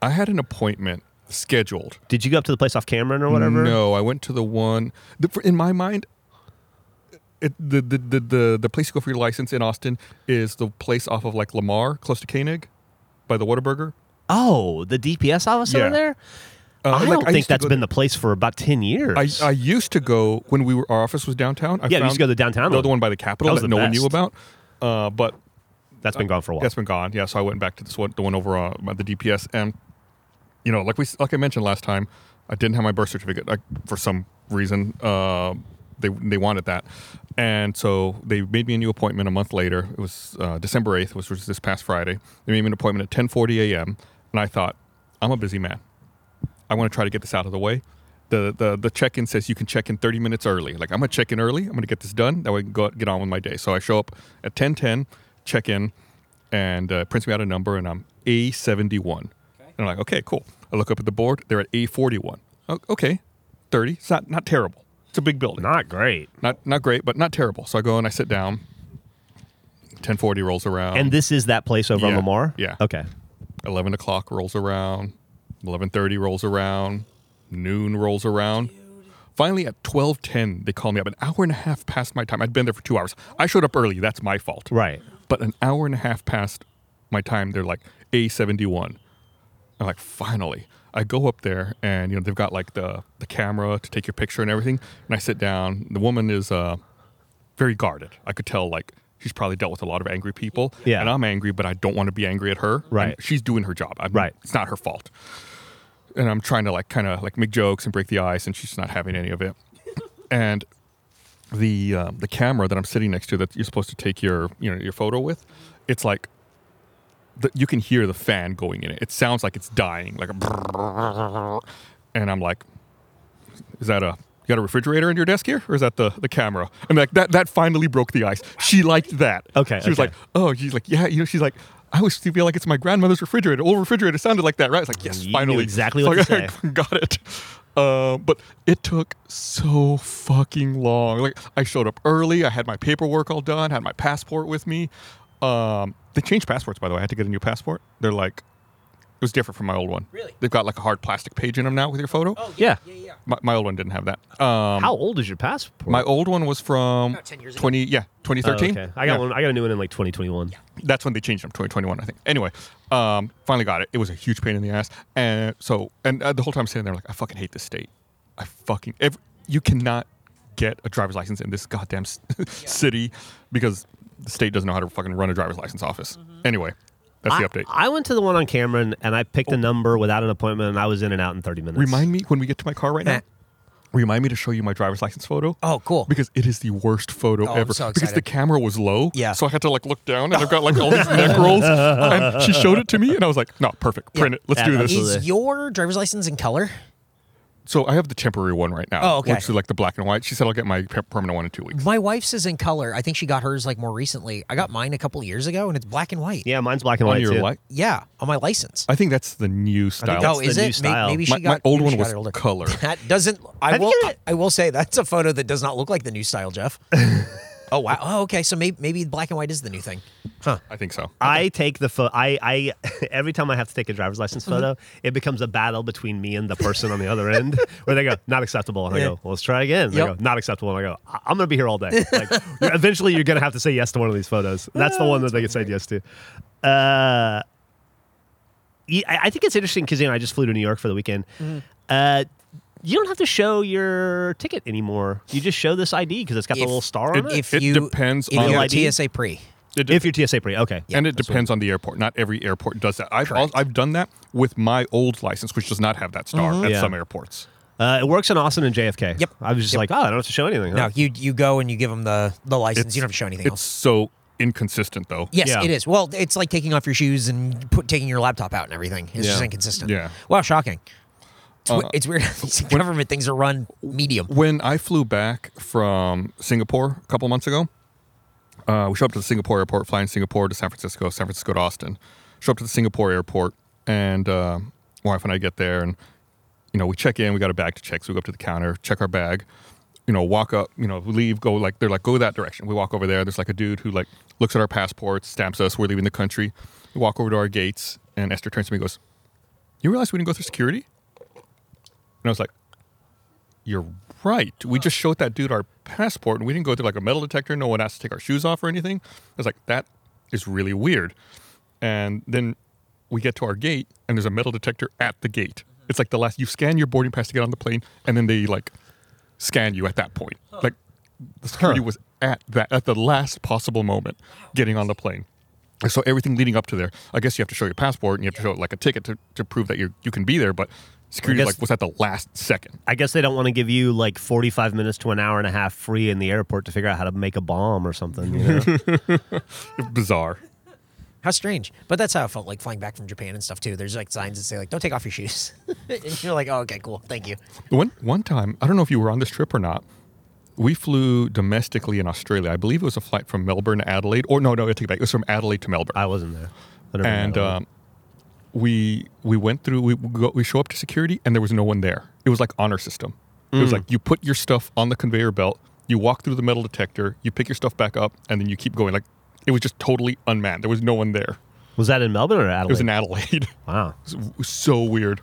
I had an appointment scheduled.
Did you go up to the place off Cameron or whatever?
No, I went to the one. The, for, in my mind, it, the, the the the the place you go for your license in Austin is the place off of like Lamar, close to Koenig, by the Whataburger.
Oh, the DPS office
Yeah.
over there?
Uh,
I
like,
don't think that's been
there-
the place for about 10 years.
I, I used to go when we were our office was downtown. I
Yeah, we
found
used to go to the downtown
the
one.
other one by the Capitol
That
that,
the
no one knew about. Uh, but
that's been gone for a while.
that's been gone. Yeah, so I went back to this one, the one over uh, the DPS, and you know, like we like I mentioned last time, I didn't have my birth certificate like, for some reason. Uh, they they wanted that, and so they made me a new appointment a month later. It was uh, December eighth, which was this past Friday. They made me an appointment at ten forty a.m. And I thought, I'm a busy man. I want to try to get this out of the way. The, the, the check-in says you can check in 30 minutes early. Like I'm gonna check in early. I'm gonna get this done. That way I can go get on with my day. So I show up at 10:10, check in, and uh, prints me out a number, and I'm A71. And I'm like, okay, cool. I look up at the board. They're at A41. Okay, 30. It's not not terrible. It's a big building.
Not great.
Not not great, but not terrible. So I go and I sit down. 10:40 rolls around.
and this is that place over on
yeah,
Lamar?
yeah.
Okay.
11 o'clock rolls around 11.30 rolls around noon rolls around finally at 12.10 they call me up an hour and a half past my time i'd been there for two hours i showed up early that's my fault
Right.
but an hour and a half past my time they're like a71 i'm like finally i go up there and you know they've got like the the camera to take your picture and everything. And i sit down. The woman is uh very guarded. I could tell like she's probably dealt with a lot of angry people.
Yeah.
and i'm angry but i don't want to be angry at her.
Right.
And she's doing her job. I mean,
Right.
it's not her fault. And i'm trying to like kind of like make jokes and break the ice and she's not having any of it. And the um, the camera that I'm sitting next to that you're supposed to take your you know your photo with, it's like the, you can hear the fan going in it. It sounds like it's dying, like a and I'm like, is that a you got a refrigerator in your desk here, or is that the the camera? And like that that finally broke the ice. She liked that.
Okay,
She was
okay.
like, oh, she's like, yeah, you know, she's like. I always feel like it's my grandmother's refrigerator. Old refrigerator sounded like that, right? It's like, yes,
You
finally.
exactly
So
what
I got it. Uh, but it took so fucking long. Like I showed up early. I had my paperwork all done. Had my passport with me. Um, they changed passports, by the way. I had to get a new passport. They're like, it was different from my old one.
Really?
They've got like a hard plastic page in them now with your photo.
Oh
Yeah.
yeah, yeah.
My, my old one didn't have that. Um,
How old is your passport?
my old one was from
About 10 years ago.
20, yeah,
Oh,
2013.
okay. I got
Yeah.
one. I got a new one in like 2021.
That's when they changed them, 2021, I think. Anyway, um, finally got it. It was a huge pain in the ass. And so, and uh, the whole time I'm sitting there, like, I fucking hate this state. I fucking, ev you cannot get a driver's license in this goddamn s- city because the state doesn't know how to fucking run a driver's license office. Anyway, that's the
I,
update.
I went to the one on Cameron and I picked a number without an appointment and I was in and out in 30 minutes.
Remind me when we get to my car right now.
Eh.
Remind me to show you my driver's license photo.
Oh, cool.
Because it is the worst photo
Oh, I'm
ever.
so
because the
excited.
camera was low.
Yeah.
So I had to like look down and I've got like all these neck rolls. And she showed it to me and I was like, no, perfect. Print it. Let's
Yeah,
do this.
absolutely.
Is your driver's license in color?
So I have the temporary one right now.
Oh, okay.
Which is like the black and white. She said I'll get my per- permanent one in two weeks.
My wife's is in color. I think she got hers like more recently. I got mine a couple of years ago, and it's black and white.
Yeah, mine's black and
On
white
your
too.
light?
Yeah, on my license.
I think that's the new style.
that's
oh,
the
is
new
it? May-
style.
Maybe she
My- my old
maybe
one
she got
was
it older.
color.
That doesn't. I
Have
will.
you got-
I will say that's a photo that does not look like the new style, Geoff. Oh wow. Oh okay. So maybe maybe black and white is the new thing. Huh.
I think so.
I take the photo. I, I every time I have to take a driver's license photo, it becomes a battle between me and the person on the other end, where they go not acceptable, and I go, well, let's try again. And They
Yep.
go not acceptable, and I go, I- I'm gonna be here all day. Like, you're- eventually, you're gonna have to say yes to one of these photos. That's the one that they can say yes to. Uh, yeah, I I think it's interesting because you know I just flew to New York for the weekend. Uh, you don't have to show your ticket anymore. You just show this ID because it's got the little star on it.
If
It
you
depends
if
on-
you're
ID?
TSA pre.
It de-
if you're TSA pre, okay.
and it depends on the airport. Not every airport does that. I've al-
Correct.
I've done that with my old license, which does not have that star at
Yeah.
some airports.
Uh, it works in Austin and JFK.
Yep.
I was just
Yep.
like, oh, I don't have to show anything. huh?
No, you you go and you give them the the license.
It's-
you don't have to show anything
It's
else.
so inconsistent, though.
Yes,
Yeah.
it is. Well, it's like taking off your shoes and put taking your laptop out and everything. It's just inconsistent.
Yeah.
Wow, shocking. It's,
Uh,
it's weird. government things are run medium.
When I flew back from Singapore a couple months ago, uh, we show up to the Singapore airport, flying Singapore to San Francisco, San Francisco to Austin. Show up to the Singapore airport, and uh, my wife and I get there, and you know we check in. We got a bag to check, so we go up to the counter, check our bag. You know, walk up. You know, leave. Go like they're like go that direction. We walk over there. There's like a dude who like looks at our passports, stamps us. We're leaving the country. We walk over to our gates, and Esther turns to me and goes, "You realize we didn't go through security?" And I was like, you're right. We just showed that dude our passport and we didn't go through like a metal detector. No one asked to take our shoes off or anything. I was like, that is really weird. And then we get to our gate and there's a metal detector at the gate. Mm-hmm. It's like the last, you scan your boarding pass to get on the plane and then they like scan you at that point. Like the security was at that, at the last possible moment getting on the plane. And So everything leading up to there, I guess you have to show your passport and you have to show like a ticket to, to prove that you you can be there. But security
guess-
like was at the last second.
I guess they don't want to give you like 45 minutes to an hour and a half free in the airport to figure out how to make a bomb or something. You know?
Bizarre.
How strange. But that's how it felt like flying back from Japan and stuff too. There's like signs that say like, "Don't take off your shoes," and you're like, "Oh, okay, cool, thank you."
One one time, I don't know if you were on this trip or not. We flew domestically in Australia. I believe it was a flight from Melbourne to Adelaide, or no, no, I take it back. It was from Adelaide to Melbourne.
I wasn't there. I
and um, we we went through. We we go, we show up to security, and there was no one there. It was like honor system. It was like you put your stuff on the conveyor belt, you walk through the metal detector, you pick your stuff back up, and then you keep going. Like it was just totally unmanned. There was no one there.
was that in Melbourne or Adelaide?
It was in Adelaide.
wow.
it was so weird.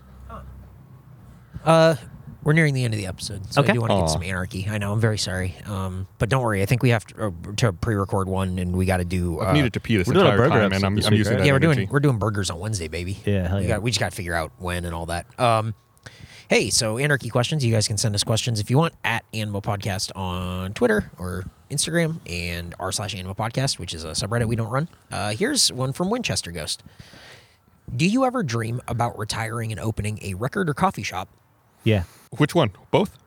Uh, we're nearing the end of the episode, so
Okay.
I do want to get some anarchy. I know I'm very sorry, um, but don't worry. I think we have to, uh, to pre-record one, and we got to do. Uh,
I've needed to pee this
we're doing a
entire
burger
time, and I'm,
this
I'm
week,
using
right?
that
yeah, we're
energy.
doing we're doing burgers on Wednesday, baby.
Yeah, hell
we,
yeah.
got, we just got to figure out when and all that. Um, hey, so anarchy questions. You guys can send us questions if you want at ANMA Podcast on Twitter or Instagram and r slash ANMA Podcast, which is a subreddit we don't run. Uh, here's one from Winchester Ghost. Do you ever dream about retiring and opening a record or coffee shop?
Yeah.
Which one? Both?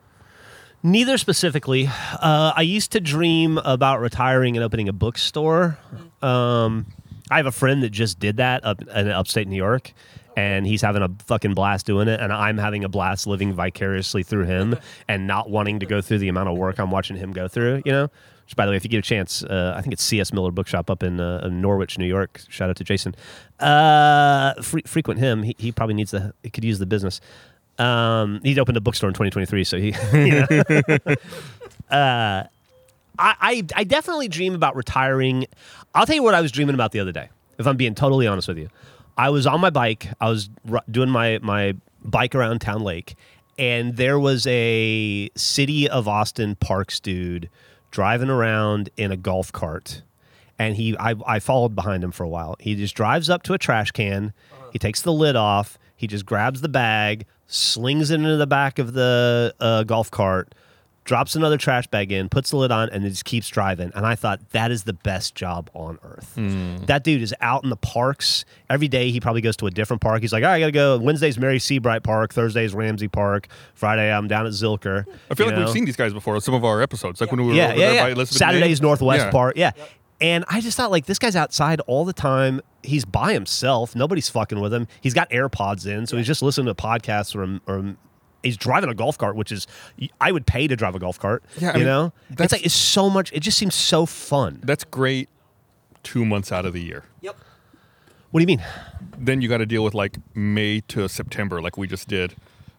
Neither specifically. Uh, I used to dream about retiring and opening a bookstore. Um, I have a friend that just did that up in upstate New York, and he's having a fucking blast doing it, and I'm having a blast living vicariously through him and not wanting to go through the amount of work I'm watching him go through. You know. Which, by the way, if you get a chance, uh, I think it's C.S. Miller Bookshop up in, uh, in Norwich, New York. Shout out to Jason. Uh, fre- frequent him. He, he probably needs the. He could use the business. Um, he'd opened a bookstore in 2023, so he. You know. uh, I, I I definitely dream about retiring. I'll tell you what I was dreaming about the other day. If I'm being totally honest with you, I was on my bike. I was r- doing my my bike around town lake, and there was a city of Austin Parks dude driving around in a golf cart. And he, I, I followed behind him for a while. He just drives up to a trash can. He takes the lid off. He just grabs the bag, slings it into the back of the uh, golf cart, drops another trash bag in, puts the lid on, and then just keeps driving. And I thought that is the best job on earth. That dude is out in the parks every day. He probably goes to a different park. He's like, "All right, I got to go. Wednesday's Mary Searight Park. Thursday's Ramsey Park. Friday, I'm down at Zilker.
I feel
You
like we've seen these guys before. Some of our episodes, like when we were
yeah,
over
yeah,
there
yeah.
by Elizabeth.
Saturday's
Lane.
Northwest
Yeah.
Park. Yeah. And I just thought, like, this guy's outside all the time. He's by himself. Nobody's fucking with him. He's got AirPods in, so he's just listening to podcasts or, or he's driving a golf cart, which is I would pay to drive a golf cart.
Yeah, I
you
mean,
know, it's like it's so much. It just seems so fun.
That's great. Two months out of the year.
Yep.
What do you mean?
Then you got to deal with like May to September, like we just did,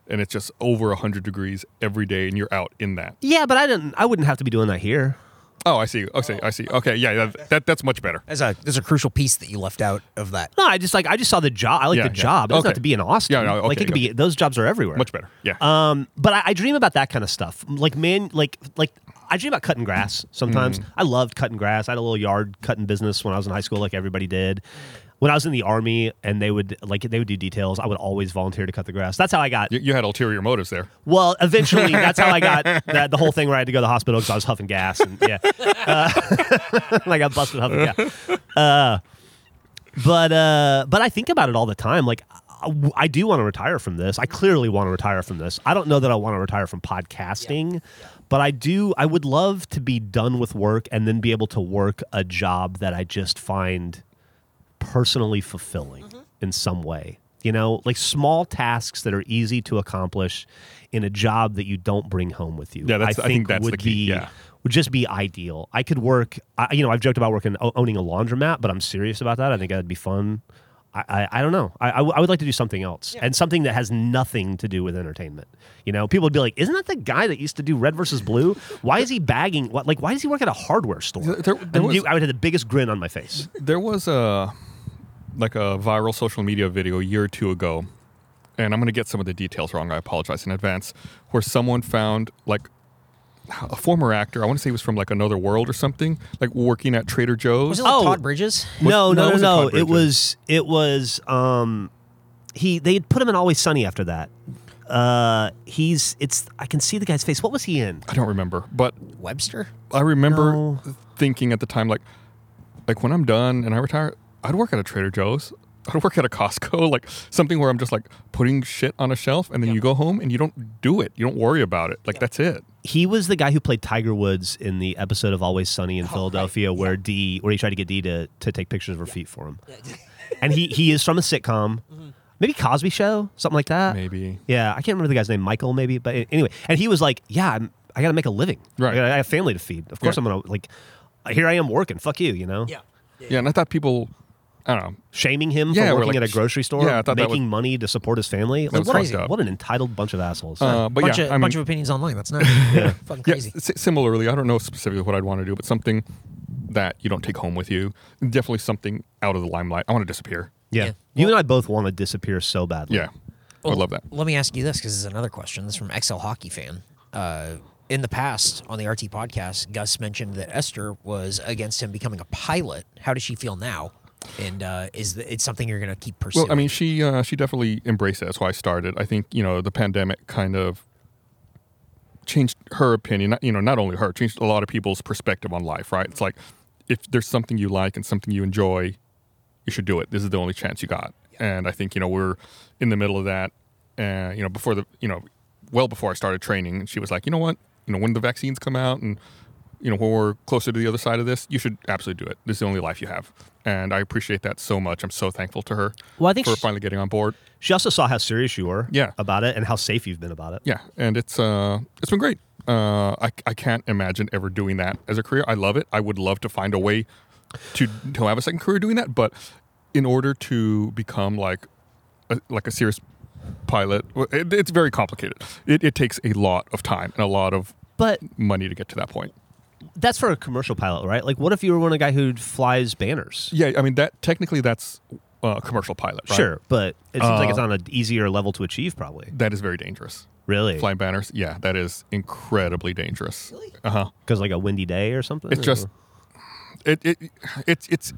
and it's just over hundred degrees every day, and you're out in that.
Yeah, but I didn't. I wouldn't have to be doing that here.
Oh, I see. Okay, I see. Okay, yeah, that, that that's much better.
There's a there's a crucial piece that you left out of that.
No, I just like I just saw the job. I like
Yeah,
the
yeah.
job. It doesn't have to be in Austin.
Yeah, no,
like it could be. Those jobs are everywhere.
Much better. Yeah.
Um, but I, I dream about that kind of stuff. Like man, like like I dream about cutting grass. Sometimes
Mm.
I loved cutting grass. I had a little yard cutting business when I was in high school, like everybody did. When I was in the army and they would like they would do details, I would always volunteer to cut the grass. That's how I got.
you, you had ulterior motives there.
Well, eventually, that's how I got that the whole thing where I had to go to the hospital because I was huffing gas and yeah, uh, I got busted huffing gas. Uh, but uh, but I think about it all the time. Like I, I do want to retire from this. I clearly want to retire from this. I don't know that I want to retire from podcasting, but I do. I would love to be done with work and then be able to work a job that I just find personally fulfilling mm-hmm. in some way. You know, like small tasks that are easy to accomplish in a job that you don't bring home with you.
Yeah, that's- I think that's
would
the key,
be
yeah.
would just be ideal. I could work. I, you know, I've joked about working owning a laundromat, but I'm serious about that. I think that'd be fun. I, I, I don't know. I, I, w- I would like to do something else and something that has nothing to do with entertainment. You know, people would be like, "Isn't that the guy that used to do Red versus Blue? Why is he bagging? What like? Why does he work at a hardware store?"
There- there- there
And
was-
you- I would have the biggest grin on my face.
There was a like a viral social media video a year or two ago, and I'm going to get some of the details wrong. I apologize in advance. Where someone found like a former actor. I want to say he was from like another world or something, like working at Trader Joe's.
Was it like
Oh.
Todd Bridges?
no,
no,
no,
it
no,
wasn't
no. It was it was um he they put him in Always Sunny after that. Uh he's it's I can see the guy's face. What was he in?
I don't remember, but
Webster?
I remember
No.
thinking at the time, like, like when I'm done and I retire, I'd work at a Trader Joe's. I'd work at a Costco, like something where I'm just like putting shit on a shelf, and then you go home and you don't do it. You don't worry about it. Like that's it.
He was the guy who played Tiger Woods in the episode of Always Sunny
Oh,
in Philadelphia where Dee where he tried to get Dee to, to take pictures of her feet for him. and he he is from a sitcom. Mm-hmm. Maybe Cosby show, something like that.
Maybe.
Yeah, I can't remember the guy's name, Michael maybe, but anyway, and he was like, "Yeah, I'm, I got to make a living.
Right.
I, gotta, I have family to feed. Of course,
Yeah.
I'm gonna like. Here I am working. Fuck you, you know.
Yeah. Yeah, and I thought people, I don't know.
Shaming him
Yeah,
for working
like,
at a grocery store,
yeah, I thought
making
was-
money to support his family. Like, what,
fucked
a, what an entitled bunch of assholes.
Uh, but
bunch
yeah,
of,
I mean,
bunch of opinions online. That's nice. Fucking crazy.
s- similarly, I don't know specifically what I'd want to do, but something that you don't take home with you. Definitely something out of the limelight. I want to disappear.
yeah.
Yeah.
You and I both want to disappear so badly.
Yeah, I would love that.
Let me ask you this because this is another question. This is from XL Hockey Fan. Uh, in the past, on the RT podcast, Gus mentioned that Esther was against him becoming a pilot. How does she feel now? And uh, is the, it something you're going to keep pursuing?
Well, I mean, she uh, she definitely embraced it. That's why I started. I think you know the pandemic kind of changed her opinion. Not, you know, not only her, changed a lot of people's perspective on life. Right? It's like if there's something you like and something you enjoy, you should do it. This is the only chance you got. And I think you know we're in the middle of that. Uh, you know, before the you know, well before I started training, and she was like, you know what, you know, when the vaccines come out and you know when we're closer to the other side of this, you should absolutely do it. This is the only life you have. And I appreciate that so much. I'm so thankful to her
Well, I think
for
she-
finally getting on board.
She also saw how serious you were
Yeah.
about it and how safe you've been about it.
Yeah, and it's uh it's been great. Uh, I I can't imagine ever doing that as a career. I love it. I would love to find a way to to have a second career doing that, but in order to become like a, like a serious pilot, it, it's very complicated. It, it takes a lot of time and a lot of
But
money to get to that point.
That's for a commercial pilot, right? Like, what if you were one of the guy who flies banners?
Yeah, I mean that technically that's uh, a commercial pilot. Right?
Sure, but it seems like
Uh,
it's on an easier level to achieve, probably.
that is very dangerous.
Really?
Flying banners, yeah, that is incredibly dangerous. Uh huh.
Because like a windy day or something?
It's just it, it it's it's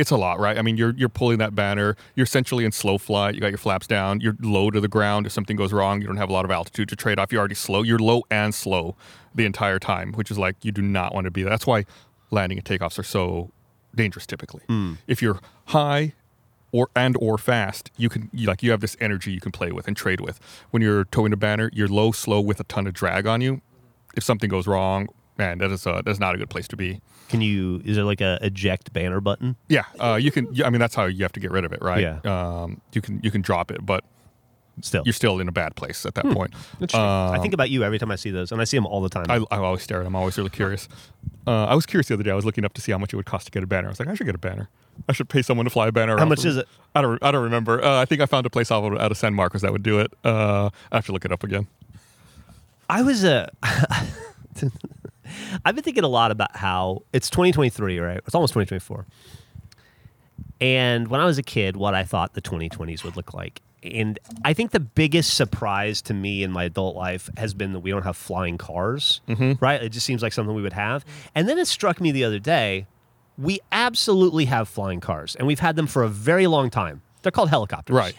it's a lot, right? I mean, you're you're pulling that banner. You're essentially in slow flight. You got your flaps down. You're low to the ground. If something goes wrong, you don't have a lot of altitude to trade off. You're already slow. You're low and slow the entire time, which is like you do not want to be. That's why landing and takeoffs are so dangerous. Typically, hmm. if you're high or and or fast, you can you, like you have this energy you can play with and trade with. When you're towing a banner, you're low, slow with a ton of drag on you. If something goes wrong, man, that is a, that's not a good place to be.
Can you? Is there like a eject banner button?
Yeah, uh, you can. I mean, that's how you have to get rid of it, right?
Yeah.
Um, you can you can drop it, but
Still,
you're still in a bad place at that point.
Interesting. I think about you every time I see those, and I see them all the time.
I, I always stare at them. I'm always really curious. Uh, I was curious the other day. I was looking up to see how much it would cost to get a banner. I was like, I should get a banner. I should pay someone to fly a banner.
How much
of-
is it?
I don't. I don't remember. Uh, I think I found a place out of, out of San Marcos that would do it. Uh, I have to look it up again.
I was a. I've been thinking a lot about how it's 2023, right? It's almost 2024. And when I was a kid, what I thought the 2020s would look like. And I think the biggest surprise to me in my adult life has been that we don't have flying cars, mm-hmm. right? It just seems like something we would have. And then it struck me the other day we absolutely have flying cars, and we've had them for a very long time. They're called helicopters.
Right.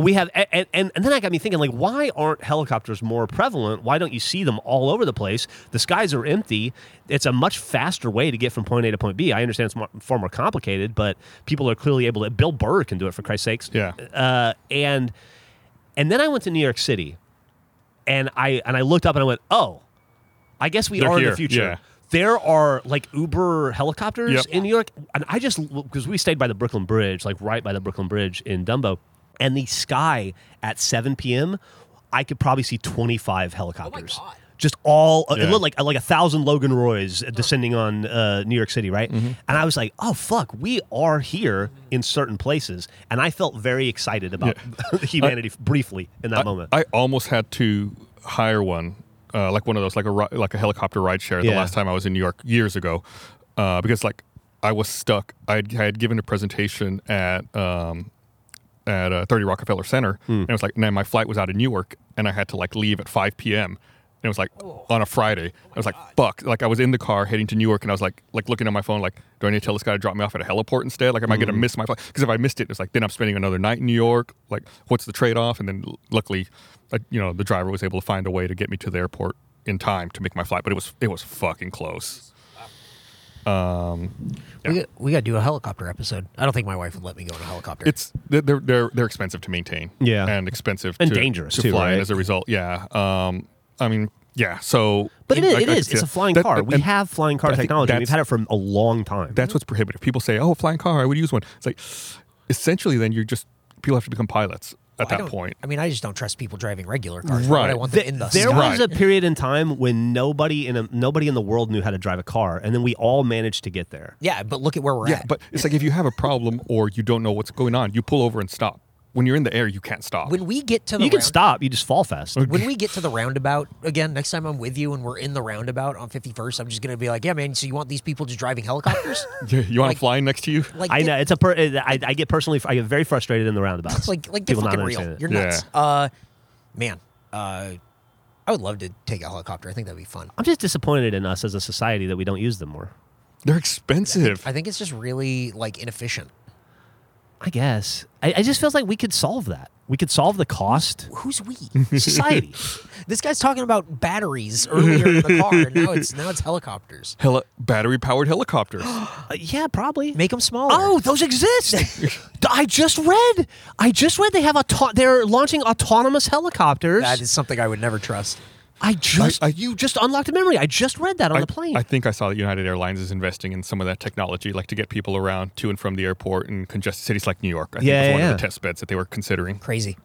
We have, and, and, and then I got me thinking, like, why aren't helicopters more prevalent? Why don't you see them all over the place? The skies are empty. It's a much faster way to get from point A to point B. I understand it's more, far more complicated, but people are clearly able to. Bill Burr can do it for Christ's sakes.
Yeah.
Uh, and and then I went to New York City, and I and I looked up and I went, oh, I guess we
They're
are in the future.
yeah.
There are like Uber helicopters
Yep.
in New York, and I just because we stayed by the Brooklyn Bridge, like right by the Brooklyn Bridge in Dumbo, and the sky at 7 p.m. I could probably see 25 helicopters.
God.
Just all it looked like like a thousand Logan Roys descending on uh, New York City, right? And I was like, "Oh fuck, we are here in certain places," and I felt very excited about humanity briefly in that
I,
moment.
I almost had to hire one, uh, like one of those, like a like a helicopter ride share. The
Yeah.
last time I was in New York years ago, uh, because like I was stuck. I had, I had given a presentation at um, at uh, 30 Rockefeller Center,
Hmm.
and it was like, man, my flight was out of Newark, and I had to like leave at 5 p.m. And it was like
Oh.
on a Friday. I was like, "Fuck!" Like I was in the car heading to Newark, and I was like, like looking at my phone, like, "Do I need to tell this guy to drop me off at a heliport instead? Like, am I going to
Hmm.
miss my flight? Because if I missed it, it's like then I'm spending another night in New York. Like, what's the trade off? And then luckily, like, you know, the driver was able to find a way to get me to the airport in time to make my flight. But it was it was fucking close. Um,
We got, we got to do a helicopter episode. I don't think my wife would let me go in a helicopter.
it's they're they're they're, they're expensive to maintain.
Yeah.
and expensive
And
to,
dangerous,
to
too,
fly.
right?
As a result, yeah. Um, I mean, yeah. So,
but it is,
I-
it
I
is.
could
It's
see
a flying
that.
car.
That-
we
and
have flying car technology. We've had it for a long time.
That's what's prohibitive. People say, "Oh, a flying car, I would use one." It's like, essentially, then you're just people have to become pilots at
Well, I
that
don't-
point.
I mean, I just don't trust people driving regular cars. Why would I
Right.
want them
Th-
in the
there
sky?
was a period in time when nobody in a, nobody in the world knew how to drive a car, and then we all managed to get there.
Yeah, but look at where we're
Yeah,
at.
Yeah, but it's like if you have a problem or you don't know what's going on, you pull over and stop. When you're in the air, you can't stop.
when we get to the
You can
round-
stop. You just fall fast.
when we get to the roundabout again next time I'm with you and we're in the roundabout on 51st, I'm just gonna be like, yeah, man. So you want these people just driving helicopters?
Yeah, you want
like-
to fly next to you?
like,
I
get-
know it's a. Per, I, I get personally. I get very frustrated in the roundabouts.
like like get
People not
fucking real.
understanding it.
You're
Yeah.
nuts. Uh, man, uh, I would love to take a helicopter. I think that'd be fun.
I'm just disappointed in us as a society that we don't use them more.
They're expensive.
I think it's just really like inefficient.
I guess. I, it just feels like we could solve that. We could solve the cost.
Who's we?
Society.
this guy's talking about batteries earlier in the car, and now it's now it's helicopters.
Heli- battery powered helicopters.
Uh, yeah, probably.
Make them smaller.
Oh, those exist. I just read. I just read they have auto- they're launching autonomous helicopters.
that is something I would never trust.
I just
I- I-
you just unlocked a memory. I just read that on
I,
the plane.
I think I saw that United Airlines is investing in some of that technology, like to get people around to and from the airport in congested cities like New York. I think
Yeah,
was
yeah,
one
yeah.
of the test beds that they were considering.
Crazy.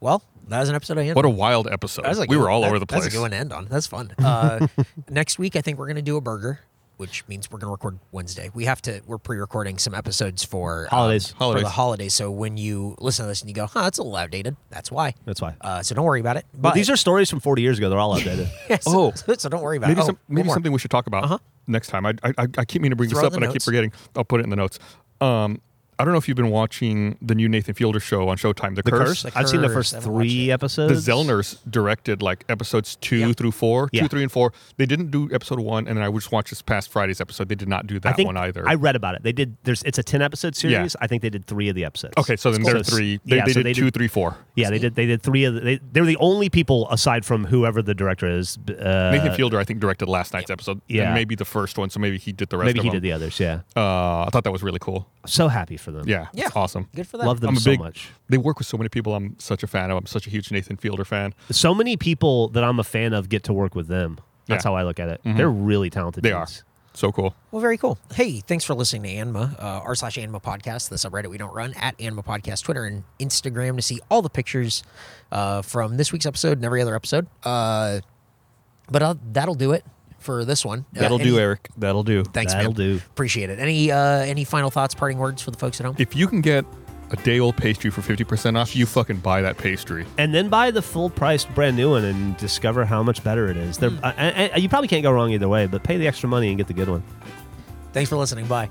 Well, that was an episode of Hand.
What a wild episode.
That was a
we
good-
were all
that-
over the place.
That's a good one to end on. That's fun. Uh, next week, I think we're going to do a burger, which means we're going to record Wednesday. We have to. We're pre-recording some episodes for um,
Holidays.
for the
Holidays.
holidays. So when you listen to this and you go, "Huh, that's a little outdated," that's why.
That's why.
Uh, so don't worry about it. But
But these are stories from 40 years ago. They're all outdated.
Yeah, so,
Oh.
so, so don't worry about
maybe
it. Oh,
some,
one
maybe something we should talk about
Uh-huh.
next time. I, I I- I keep meaning to bring
Throw
this up,
the
and I keep forgetting. I'll put it in the notes. Um, I don't know if you've been watching the new Nathan Fielder show on Showtime, The,
The
Curse.
Curse.
The
I've seen the first
I haven't watched
three episodes.
The Zellners directed like episodes two
Yeah.
through four,
Yeah.
two, three, and four. They didn't do episode one, and then I just watched this past Friday's episode. They did not do that
I think
one either.
I read about it. They did. There's. It's a 10 episode series. I think they did three of the episodes.
okay, so then
So
there are
s-
three. They,
yeah,
they
so
did
they did-
three, four.
Yeah, they did. They did three of. The, they, they're the only people aside from whoever the director is. Uh,
Nathan Fielder, I think, directed last night's episode.
Yeah.
and maybe the first one. So maybe he did the rest.
Maybe
of
he
them.
did the others. Yeah.
Uh, I thought that was really cool.
So happy for them.
Yeah,
Yeah.
it's awesome.
Good for them.
Love them
I'm a
so
big.
much.
They work with so many people. I'm such a fan of. I'm such a huge Nathan Fielder fan.
So many people that I'm a fan of get to work with them. That's
Yeah.
how I look at it. They're really talented.
They are so cool.
Well, very cool. Hey, thanks for listening to ANMA, uh, r slash ANMA Podcast, the subreddit we don't run, at ANMA Podcast, Twitter and Instagram to see all the pictures uh, from this week's episode and every other episode. Uh, but uh, that'll do it for this one. Uh,
That'll
any-
do, Eric. That'll do.
Thanks,
That'll
man.
do.
Appreciate it. Any uh, any final thoughts, parting words for the folks at home?
If you can get a day old pastry for 50% off, you fucking buy that pastry.
and then buy the full priced brand new one and discover how much better it is. They're. I- I- I- you probably can't go wrong either way, but pay the extra money and get the good one.
Thanks for listening. Bye.